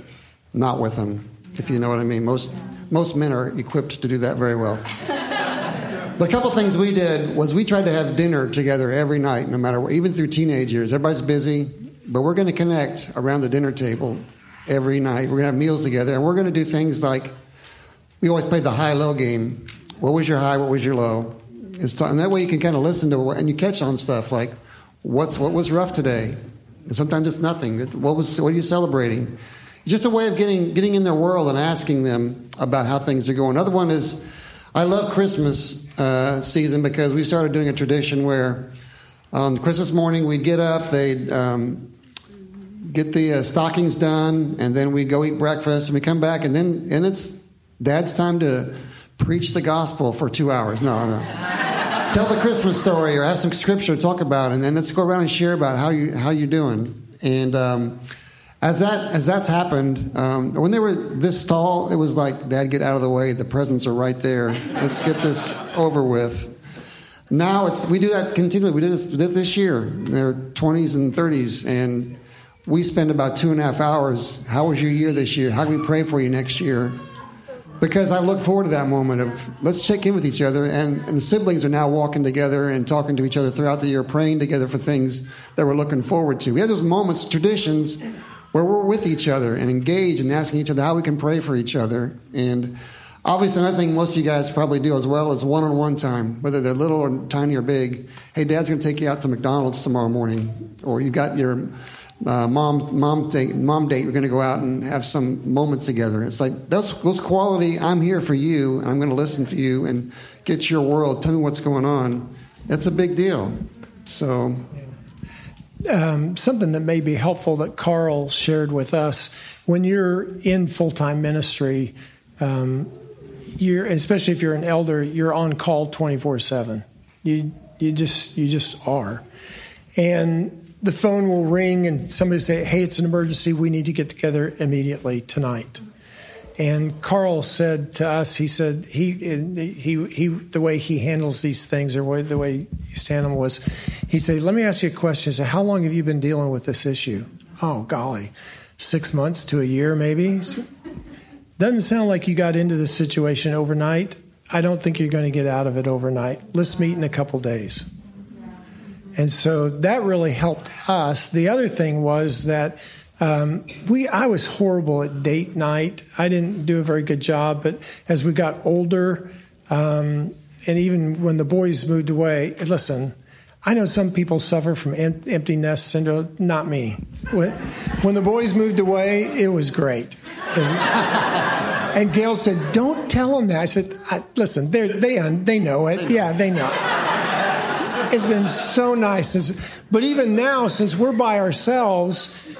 not with them, if you know what I mean. Most, most men are equipped to do that very well. (laughs) but a couple things we did was we tried to have dinner together every night, no matter what, even through teenage years. Everybody's busy, but we're going to connect around the dinner table every night. We're going to have meals together, and we're going to do things like we always played the high low game what was your high? What was your low? It's and that way you can kind of listen to and you catch on stuff like what's what was rough today. And sometimes it's nothing. What was what are you celebrating? Just a way of getting getting in their world and asking them about how things are going. Another one is I love Christmas uh, season because we started doing a tradition where on Christmas morning we'd get up, they'd um, get the uh, stockings done, and then we'd go eat breakfast, and we come back, and then and it's Dad's time to preach the gospel for two hours. No, no. Tell the Christmas story or have some scripture to talk about, and then let's go around and share about how you how you're doing. And um, as that as that's happened, um, when they were this tall, it was like, Dad, get out of the way. The presents are right there. Let's get this over with. Now it's we do that continually. We did this, did this year. They're twenties and thirties, and we spend about two and a half hours. How was your year this year? How can we pray for you next year? Because I look forward to that moment of let's check in with each other, and, and the siblings are now walking together and talking to each other throughout the year, praying together for things that we're looking forward to. We have those moments, traditions, where we're with each other and engaged and asking each other how we can pray for each other. And Obviously, another thing most of you guys probably do as well is one on one time, whether they're little or tiny or big. Hey, dad's going to take you out to McDonald's tomorrow morning, or you got your uh, mom mom date, mom date. We're going to go out and have some moments together. It's like those those quality. I'm here for you. and I'm going to listen for you and get your world. Tell me what's going on. That's a big deal. So. Um, something that may be helpful that Carl shared with us when you're in full time ministry, um, you're especially if you're an elder, you're on call 24/7. You you just you just are. And the phone will ring and somebody say, "Hey, it's an emergency. We need to get together immediately tonight." And Carl said to us, he said he he he the way he handles these things or the way he used to handle was, he said, "Let me ask you a question. Said, how long have you been dealing with this issue? Oh, golly, six months to a year, maybe. Doesn't sound like you got into this situation overnight. I don't think you're going to get out of it overnight. Let's meet in a couple days. And so that really helped us. The other thing was that um, we I was horrible at date night. I didn't do a very good job. But as we got older, um, and even when the boys moved away, listen, I know some people suffer from empty nest syndrome. Not me. When, when the boys moved away, it was great. (laughs) and Gayle said, "Don't tell them that." I said, I, "Listen, they they they know it. Yeah, they know." It's been so nice, but even now, since we're by ourselves,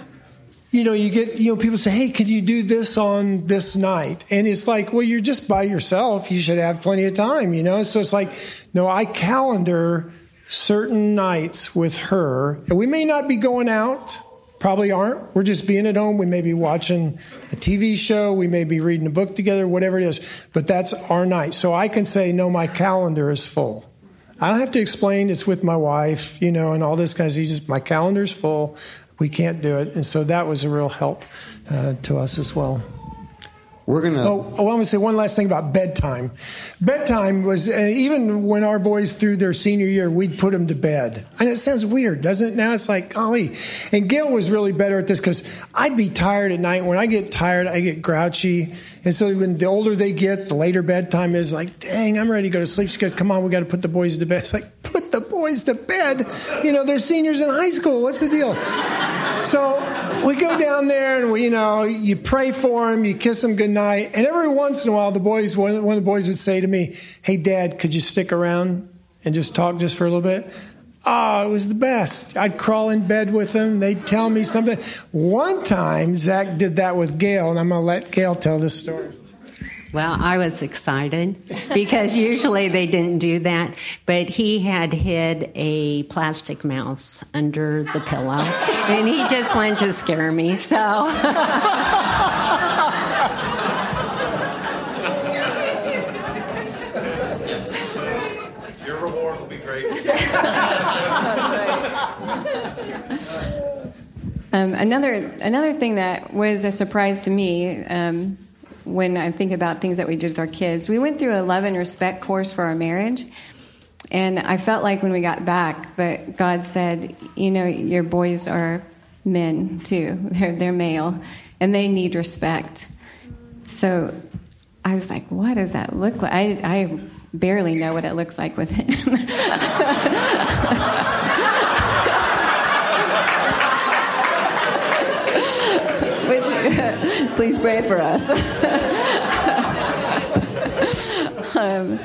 you know, you get, you know, people say, hey, could you do this on this night? And it's like, well, you're just by yourself. You should have plenty of time, you know? So it's like, no, I calendar certain nights with her. And we may not be going out, probably aren't. We're just being at home. We may be watching a TV show. We may be reading a book together, whatever it is. But that's our night. So I can say, no, my calendar is full. I don't have to explain it's with my wife, you know, and all this kind of just my calendar's full. We can't do it. And so that was a real help uh, to us as well. We're gonna. Oh, oh, I want to say one last thing about bedtime. Bedtime was uh, even when our boys through their senior year, we'd put them to bed, and it sounds weird, doesn't it? Now it's like, golly. And Gayle was really better at this because I'd be tired at night. When I get tired, I get grouchy, and so when the older they get, the later bedtime is. Like, dang, I'm ready to go to sleep. She goes, "Come on, we got to put the boys to bed." It's like, put the boys to bed. You know, they're seniors in high school. What's the deal? So we go down there and we, you know, you pray for them, you kiss them goodnight, and every once in a while, the boys, one of the boys would say to me, "Hey, Dad, could you stick around and just talk just for a little bit?" Oh, it was the best. I'd crawl in bed with them. They'd tell me something. One time, Zach did that with Gayle, and I'm going to let Gayle tell this story. Well, I was excited because usually they didn't do that, but he had hid a plastic mouse under the pillow and he just wanted to scare me. So. Your reward will be great. Um, another another thing that was a surprise to me um, when I think about things that we did with our kids. We went through a love and respect course for our marriage. And I felt like when we got back that God said, you know, your boys are men too. (laughs) They're, they're male and they need respect. So I was like, what does that look like? I, I barely know what it looks like with him. (laughs) Which, (laughs) please pray for us. (laughs) um,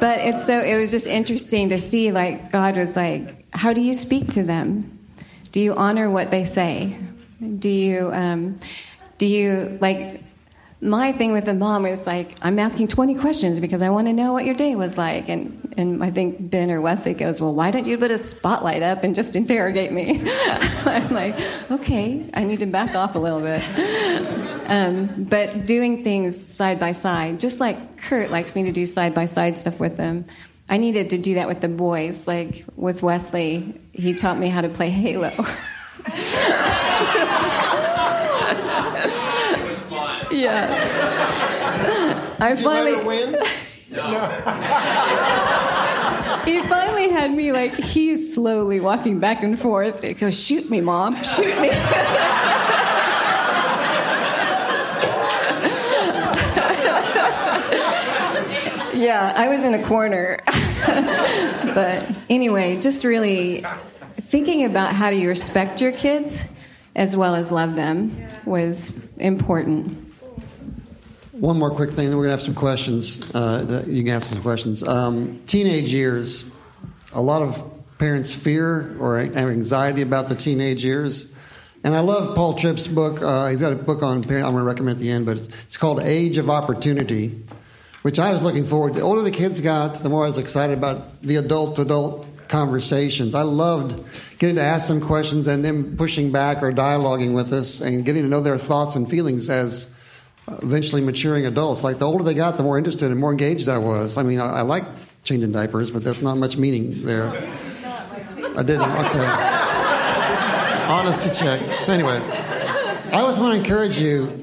but it's so it was just interesting to see like God was like, how do you speak to them? Do you honor what they say? Do you um, do you like my thing with the mom is like I'm asking 20 questions because I want to know what your day was like, and and I think Ben or Wesley goes, well, why don't you put a spotlight up and just interrogate me? (laughs) I'm like, okay, I need to back off a little bit. (laughs) Um, but doing things side by side, just like Curt likes me to do side by side stuff with them. I needed to do that with the boys. Like with Wesley, he taught me how to play Halo. (laughs) Yes. (laughs) I Did finally you let her win? (laughs) (laughs) he finally had me like he's slowly walking back and forth. He goes, "Shoot me, mom! Shoot me!" yeah, I was in the corner. but anyway, just really thinking about how do you respect your kids as well as love them was important. One more quick thing, then we're going to have some questions. Uh, you can ask some questions. Um, teenage years. A lot of parents fear or anxiety about the teenage years. And I love Paul Tripp's book. Uh, he's got a book on parent. I'm going to recommend at the end, but it's called Age of Opportunity, which I was looking forward. to. The older the kids got, the more I was excited about the adult-adult conversations. I loved getting to ask them questions and them pushing back or dialoguing with us and getting to know their thoughts and feelings as eventually maturing adults. Like the older they got, the more interested and more engaged I was. I mean, I, I like changing diapers, but that's not much meaning there. I didn't. Okay. Honesty check. So anyway, I always want to encourage you.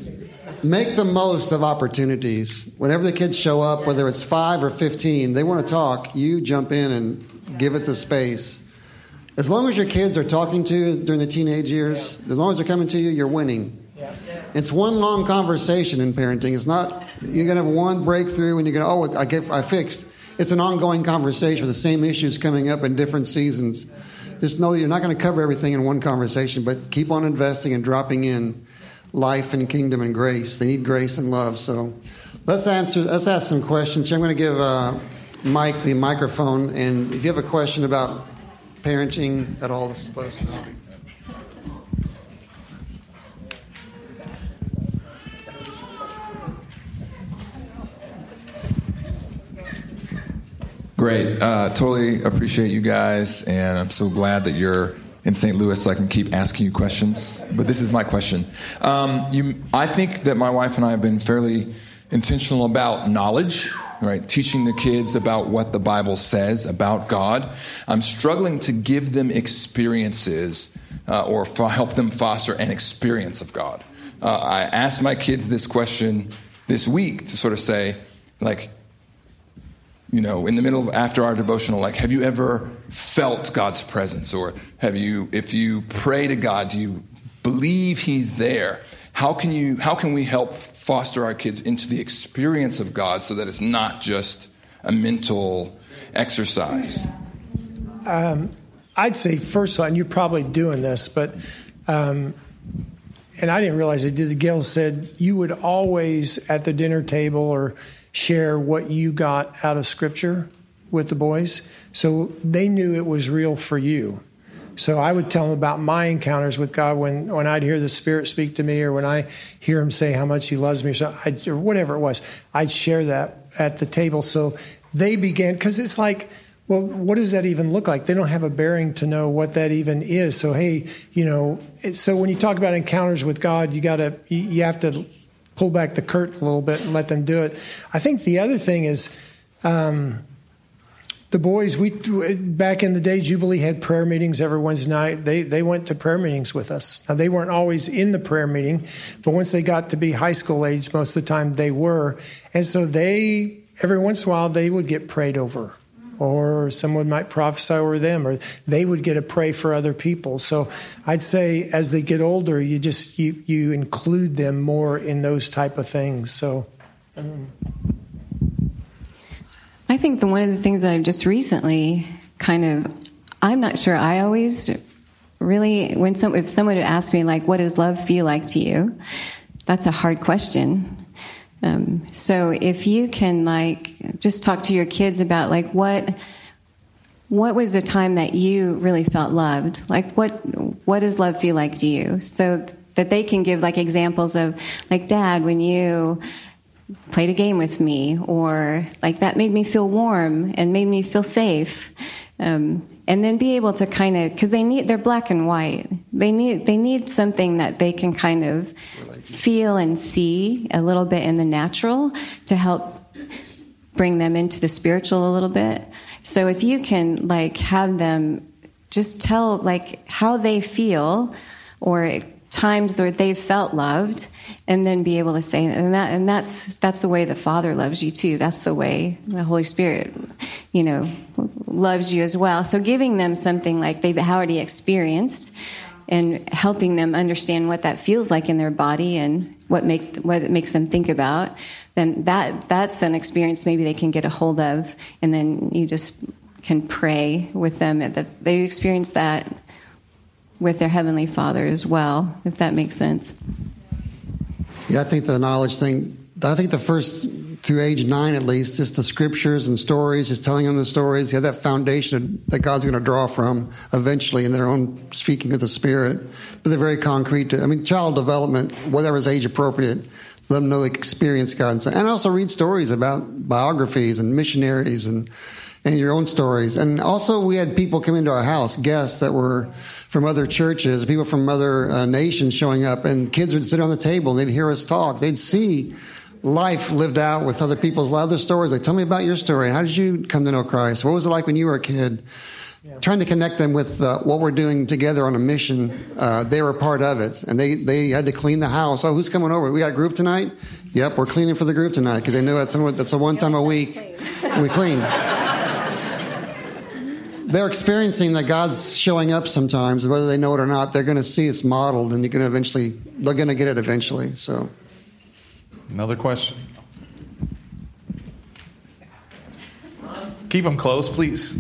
Make the most of opportunities. Whenever the kids show up, whether it's five or 15, they want to talk, you jump in and give it the space. As long as your kids are talking to you during the teenage years, as long as they're coming to you, you're winning. It's one long conversation in parenting. It's not you're gonna have one breakthrough and you're gonna oh I get I fixed. It's an ongoing conversation with the same issues coming up in different seasons. Just know you're not to cover everything in one conversation, but keep on investing and dropping in life and kingdom and grace. They need grace and love. So let's answer. Let's ask some questions. Here, I'm going to give uh, Mike the microphone, and if you have a question about parenting at all, let us know. Great. Uh, totally appreciate you guys, and I'm so glad that you're in St. Louis so I can keep asking you questions. But this is my question. Um, you, I think that my wife and I have been fairly intentional about knowledge, right? Teaching the kids about what the Bible says about God. I'm struggling to give them experiences uh, or help them foster an experience of God. Uh, I asked my kids this question this week to sort of say, like, you know, in the middle of after our devotional, like, have you ever felt God's presence? Or have you, if you pray to God, do you believe He's there? How can you, how can we help foster our kids into the experience of God so that it's not just a mental exercise? Um, I'd say first of all, and you're probably doing this, but um, and I didn't realize it. Did Gayle said you would always at the dinner table or share what you got out of Scripture with the boys, so they knew it was real for you. So I would tell them about my encounters with God when, when I'd hear the Spirit speak to me, or when I hear Him say how much He loves me, or, so I'd, or whatever it was. I'd share that at the table. So they began because it's like well, what does that even look like? They don't have a bearing to know what that even is. So, hey, you know, so when you talk about encounters with God, you got to, you have to pull back the curtain a little bit and let them do it. I think the other thing is, um, the boys, we back in the day, Jubilee had prayer meetings every Wednesday night. They they went to prayer meetings with us. Now they weren't always in the prayer meeting, but once they got to be high school age, most of the time they were, and so they every once in a while they would get prayed over or someone might prophesy over them or they would get to pray for other people. So i'd say as they get older you just you, you include them more in those type of things. So um. i think the one of the things that i've just recently kind of i'm not sure i always really when some if someone would ask me like what does love feel like to you? That's a hard question um, so if you can like just talk to your kids about like what what was the time that you really felt loved? Like what what does love feel like to you? So that they can give like examples of like dad when you played a game with me or like that made me feel warm and made me feel safe um, and then be able to kind of because they need they're black and white they need they need something that they can kind of feel and see a little bit in the natural to help bring them into the spiritual a little bit. So if you can like have them just tell like how they feel or times where they've felt loved and then be able to say and that and that's that's the way the father loves you too. That's the way the holy spirit you know loves you as well. So giving them something like they've already experienced and helping them understand what that feels like in their body and what make what it makes them think about then that that's an experience maybe they can get a hold of and then you just can pray with them that they experience that with their heavenly father as well if that makes sense. Yeah, I think the knowledge thing, I think the first through age nine at least, just the scriptures and stories, just telling them the stories. You have that foundation that God's going to draw from eventually in their own speaking of the Spirit. But they're very concrete. I mean, child development, whatever is age appropriate, let them know they experience God. And also read stories about biographies and missionaries and and your own stories. And also, we had people come into our house, guests that were from other churches, people from other uh, nations showing up, and kids would sit on the table and they'd hear us talk. They'd see life lived out with other people's other stories. Like, tell me about your story. How did you come to know Christ? What was it like when you were a kid? Yeah. Trying to connect them with uh, what we're doing together on a mission. Uh, they were part of it, and they they had to clean the house. Oh, who's coming over? We got a group tonight. Yep, we're cleaning for the group tonight because they knew that's that's a one time a week we clean (laughs) they're experiencing that God's showing up sometimes, whether they know it or not. They're going to see it's modeled, and you're going to eventually they're going to get it eventually. So, another question. Keep them close, please.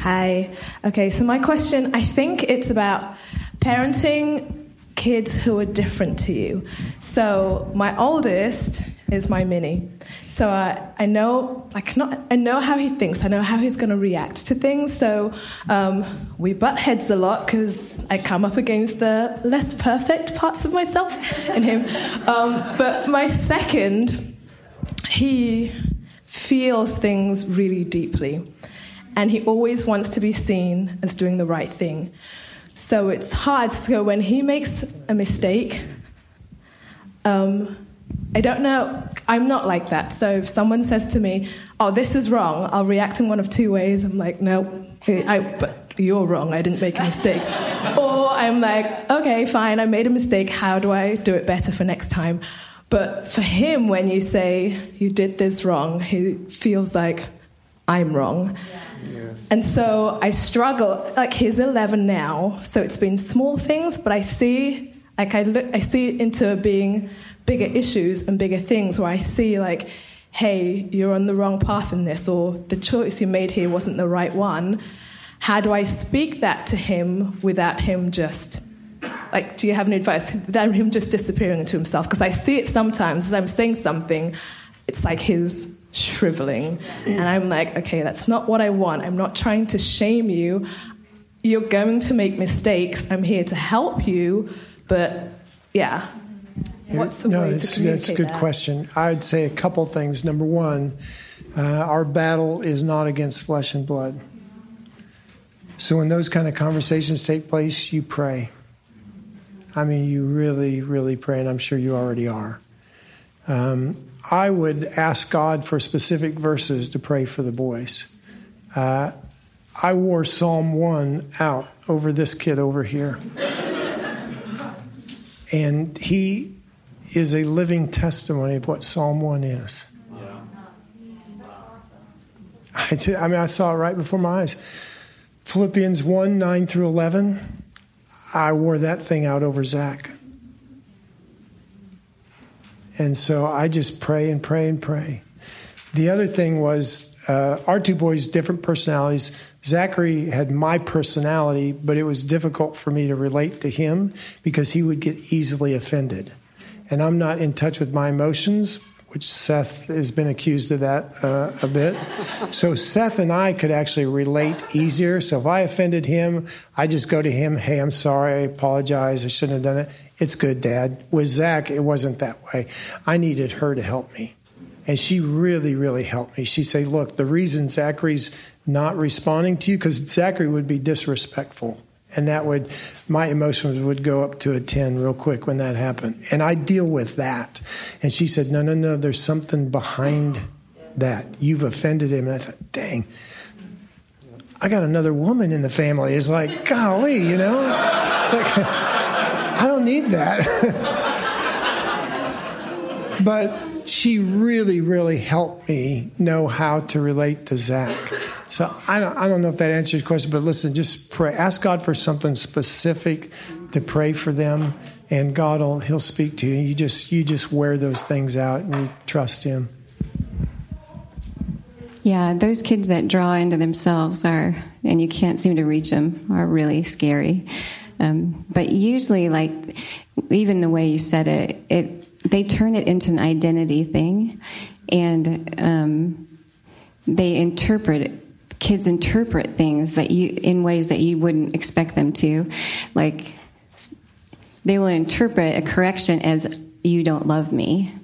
Hi. Okay, so my question, I think it's about parenting kids who are different to you. So my oldest is my mini. So I, I know I cannot I know how he thinks. I know how he's going to react to things. So um, we butt heads a lot because I come up against the less perfect parts of myself in him. (laughs) Um, but my second, he feels things really deeply, and he always wants to be seen as doing the right thing. So it's hard. So when he makes a mistake, um, I don't know. I'm not like that. So if someone says to me, "Oh, this is wrong," I'll react in one of two ways. I'm like, "No, I, but you're wrong. I didn't make a mistake." (laughs) or I'm like, "Okay, fine. I made a mistake. How do I do it better for next time?" But for him, when you say you did this wrong, he feels like I'm wrong. Yeah. And so I struggle. Like he's 11 now, so it's been small things, but I see, like I look, I see it into being bigger issues and bigger things where I see like, hey, you're on the wrong path in this, or the choice you made here wasn't the right one. How do I speak that to him without him just like, do you have any advice? Without him just disappearing into himself? Because I see it sometimes as I'm saying something, it's like his shriveling. And I'm like, okay, that's not what I want. I'm not trying to shame you. You're going to make mistakes. I'm here to help you. But yeah. What's the no, way that's, to that's a good that? question. I'd say a couple things. Number one, uh, our battle is not against flesh and blood. So when those kind of conversations take place, you pray. I mean, you really, really pray, and I'm sure you already are. Um, I would ask God for specific verses to pray for the boys. Uh, I wore Psalm 1 out over this kid over here. and he is a living testimony of what Psalm 1 is. Yeah. I mean, I saw it right before my eyes. Philippians 1 9 through 11, I wore that thing out over Zach. And so I just pray and pray and pray. The other thing was uh, our two boys, different personalities. Zachary had my personality, but it was difficult for me to relate to him because he would get easily offended. And I'm not in touch with my emotions which Seth has been accused of that uh, a bit. So Seth and I could actually relate easier. So if I offended him, I just go to him, hey, I'm sorry, I apologize, I shouldn't have done it. It's good, Dad. With Zach, it wasn't that way. I needed her to help me. And she really, really helped me. She said, look, the reason Zachary's not responding to you, because Zachary would be disrespectful and that would my emotions would go up to a 10 real quick when that happened. And i deal with that. And she said no no no there's something behind that. You've offended him. And i thought dang. I got another woman in the family. It's like golly you know? It's like (laughs) i don't need that. (laughs) But she really, really helped me know how to relate to Zach. So I don't, I don't know if that answers your question, but listen, just pray. Ask God for something specific to pray for them, and God will He'll speak to you. You just you just wear those things out and you trust Him. Yeah, those kids that draw into themselves are, and you can't seem to reach them, are really scary. Um, but usually, like even the way you said it, it they turn it into an identity thing, and um, they interpret kids interpret things that you in ways that you wouldn't expect them to, like they will interpret a correction as "you don't love me."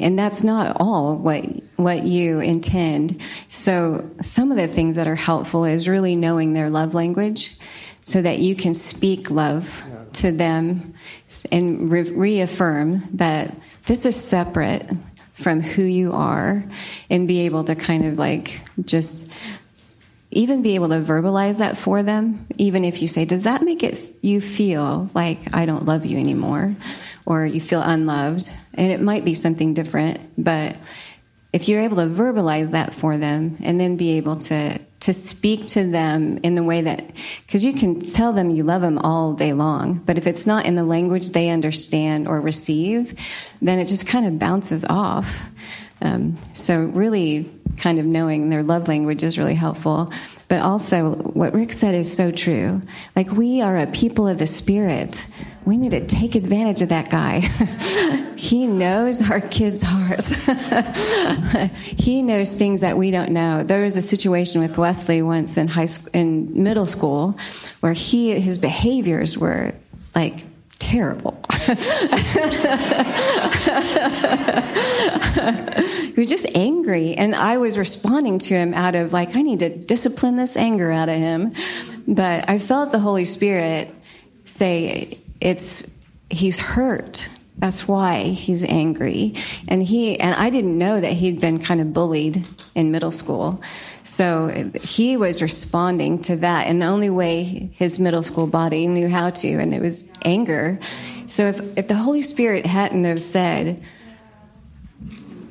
and that's not all what what you intend. So some of the things that are helpful is really knowing their love language, so that you can speak love to them and re- reaffirm that this is separate from who you are and be able to kind of like just even be able to verbalize that for them even if you say does that make it you feel like i don't love you anymore or you feel unloved? And it might be something different but if you're able to verbalize that for them and then be able to to speak to them in the way that, because you can tell them you love them all day long, but if it's not in the language they understand or receive, then it just kind of bounces off. Um, so, really, kind of knowing their love language is really helpful. But also, what Rick said is so true. Like, we are a people of the Spirit we need to take advantage of that guy. (laughs) he knows our kids' hearts. (laughs) he knows things that we don't know. There was a situation with Wesley once in high school, in middle school, where he his behaviors were like terrible. (laughs) he was just angry, and I was responding to him out of like, I need to discipline this anger out of him. But I felt the Holy Spirit say, it's he's hurt that's why he's angry and he and i didn't know that he'd been kind of bullied in middle school so he was responding to that. And the only way his middle school body knew how to and it was anger. So if if the holy spirit hadn't have said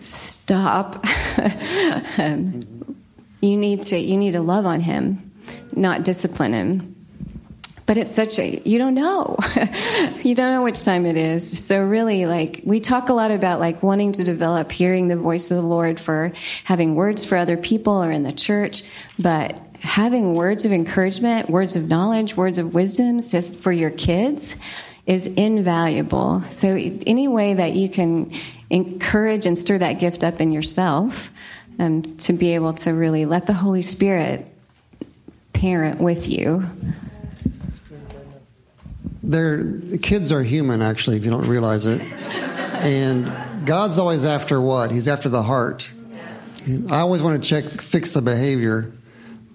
stop (laughs) you need to you need to love on him not discipline him but it's such a you don't know. (laughs) You don't know which time it is. So really like we talk a lot about like wanting to develop hearing the voice of the lord for having words for other people or in the church. But having words of encouragement words of knowledge words of wisdom just for your kids is invaluable. So any way that you can encourage and stir that gift up in yourself um, to be able to really let the holy spirit parent with you they're kids are human actually if you don't realize it. And god's always after what? He's after the heart. I always want to check fix the behavior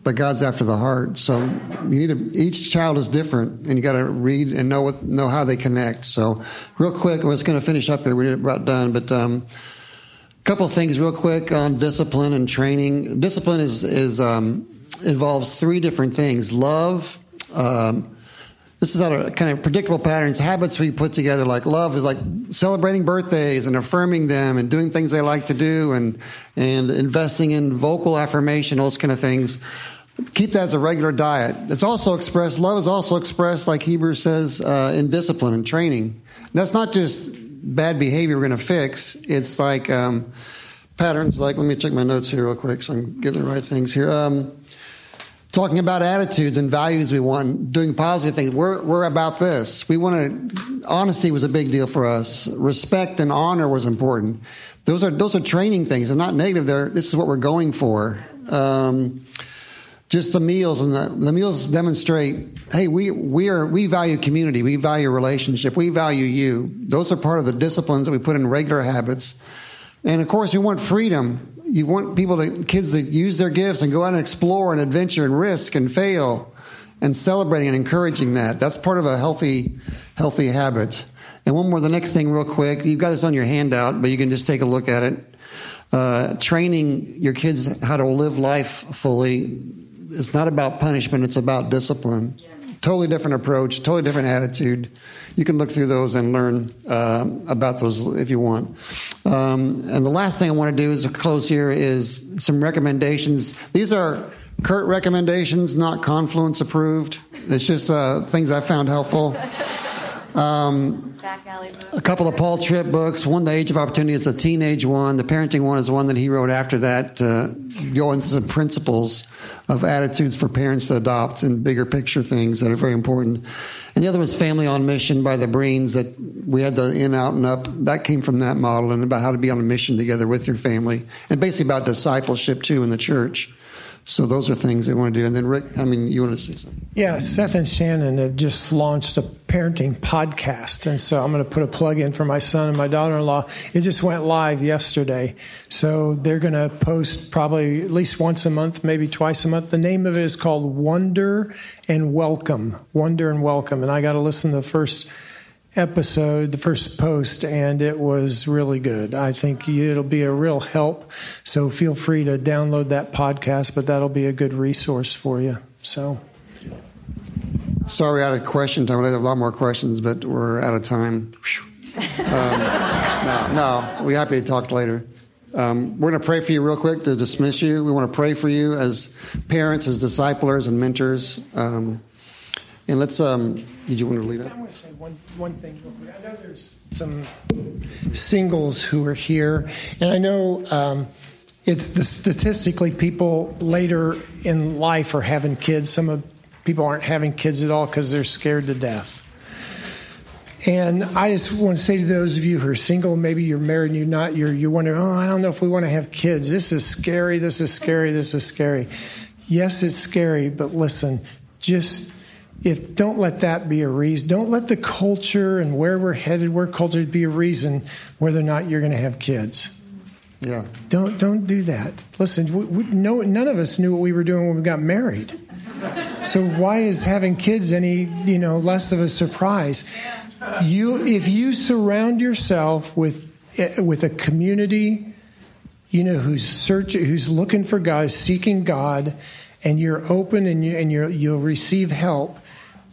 but god's after the heart. So you need to each child is different and you got to read and know what know how they connect. So real quick we're just going to finish up here. We're about done but um, a couple things real quick on discipline and training. Discipline is is um, involves three different things. Love um, this is out of kind of predictable patterns, habits we put together. Like love is like celebrating birthdays and affirming them and doing things they like to do and and investing in vocal affirmation, those kind of things. Keep that as a regular diet. It's also expressed. Love is also expressed, like Hebrews says, uh, in discipline and training. That's not just bad behavior we're going to fix. It's like um, patterns. Like let me check my notes here real quick so I'm getting the right things here. Um, talking about attitudes and values we want, doing positive things. We're, we're about this. We want to, honesty was a big deal for us. Respect and honor was important. Those are, those are training things. They're not negative. They're, this is what we're going for. Um, just the meals and the, the meals demonstrate hey we, we are we value community we value relationship we value you those are part of the disciplines that we put in regular habits and of course we want freedom you want people to kids to use their gifts and go out and explore and adventure and risk and fail and celebrating and encouraging that. That's part of a healthy healthy habit. And one more the next thing real quick you've got this on your handout but you can just take a look at it. Uh, training your kids how to live life fully it's not about punishment, it's about discipline. Totally different approach, totally different attitude. You can look through those and learn uh, about those if you want. Um, and the last thing I want to do is close here is some recommendations. These are Curt recommendations, not Confluence approved. It's just uh, things I found helpful. Um, a couple of Paul Tripp books. One, The Age of Opportunity, is the teenage one. The parenting one is one that he wrote after that, uh, going some principles of attitudes for parents to adopt and bigger picture things that are very important. And the other was Family on Mission by the Breens that we had the in, out, and up. That came from that model and about how to be on a mission together with your family and basically about discipleship too in the church. So those are things they want to do. And then Rick, I mean, you want to say something? Yeah, Seth and Shannon have just launched a parenting podcast, and so I'm going to put a plug in for my son and my daughter-in-law. It just went live yesterday, so they're going to post probably at least once a month, maybe twice a month. The name of it is called Wonder and Welcome. Wonder and Welcome, and I got to listen to the first episode, the first post, and it was really good. I think it'll be a real help. So feel free to download that podcast, but that'll be a good resource for you. So. Sorry, out of question time. I have a lot more questions, but we're out of time. Um, no, no, we're happy to talk later. Um, we're going to pray for you real quick to dismiss you. We want to pray for you as parents, as disciplers, and mentors. Um, and let's, um, did you want to lead up? I want to say one, one thing. I know there's some singles who are here, and I know um, it's the statistically people later in life are having kids. Some of people aren't having kids at all because they're scared to death. And I just want to say to those of you who are single, maybe you're married and you're not, you're, you wonder, oh, I don't know if we want to have kids. This is scary. This is scary. This is scary. Yes, it's scary, but listen, just if don't let that be a reason don't let the culture and where we're headed where culture be a reason whether or not you're going to have kids. Yeah. Don't don't do that. Listen we, we, no, none of us knew what we were doing when we got married. So why is having kids any you know less of a surprise? You if you surround yourself with eh, with a community you know who's searching who's looking for god seeking god and you're open and you and you you'll receive help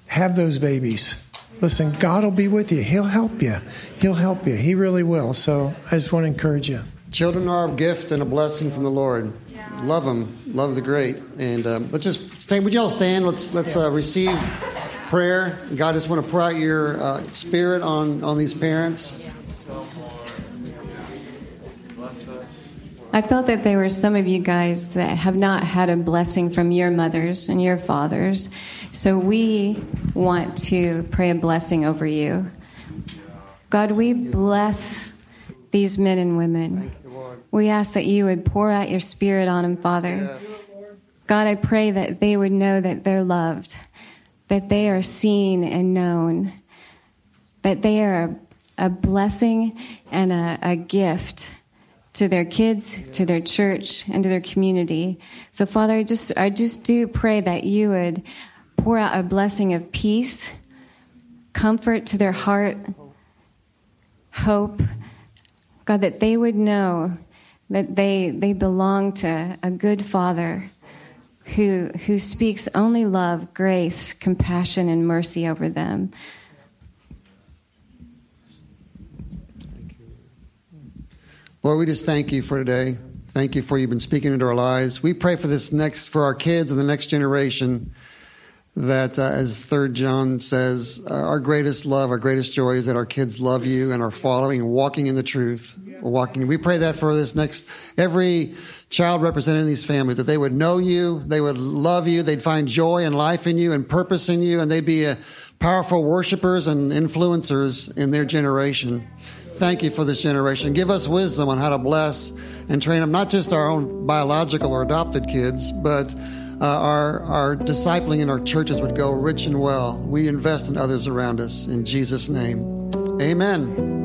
have those babies. Listen, God will be with you. He'll help you. He'll help you. He really will. So I just want to encourage you. Children are a gift and a blessing from the Lord. Yeah. Love them. Love the great. And um, let's just stand. Would you all stand? Let's let's uh, receive prayer. God, just want to pour out your uh, spirit on on these parents. I felt that there were some of you guys that have not had a blessing from your mothers and your fathers. So we want to pray a blessing over you. God, we bless these men and women. We ask that you would pour out your spirit on them, Father. God, I pray that they would know that they're loved, that they are seen and known, that they are a blessing and a, a gift to their kids, to their church, and to their community. So, Father, I just, I just do pray that you would pour out a blessing of peace, comfort to their heart, hope. God, that they would know that they, they belong to a good Father who, who speaks only love, grace, compassion, and mercy over them. Lord, we just thank you for today. Thank you for you've been speaking into our lives. We pray for this next, for our kids and the next generation, that, uh, as Third John says, uh, our greatest love, our greatest joy is that our kids love you and are following walking in the truth. Walking. We pray that for this next every child represented in these families that they would know you, they would love you, they'd find joy and life in you and purpose in you, and they'd be a, powerful worshipers and influencers in their generation. Thank you for this generation. Give us wisdom on how to bless and train them, not just our own biological or adopted kids, but uh, our, our discipling in our churches would go rich and well. We invest in others around us. In Jesus' name, amen.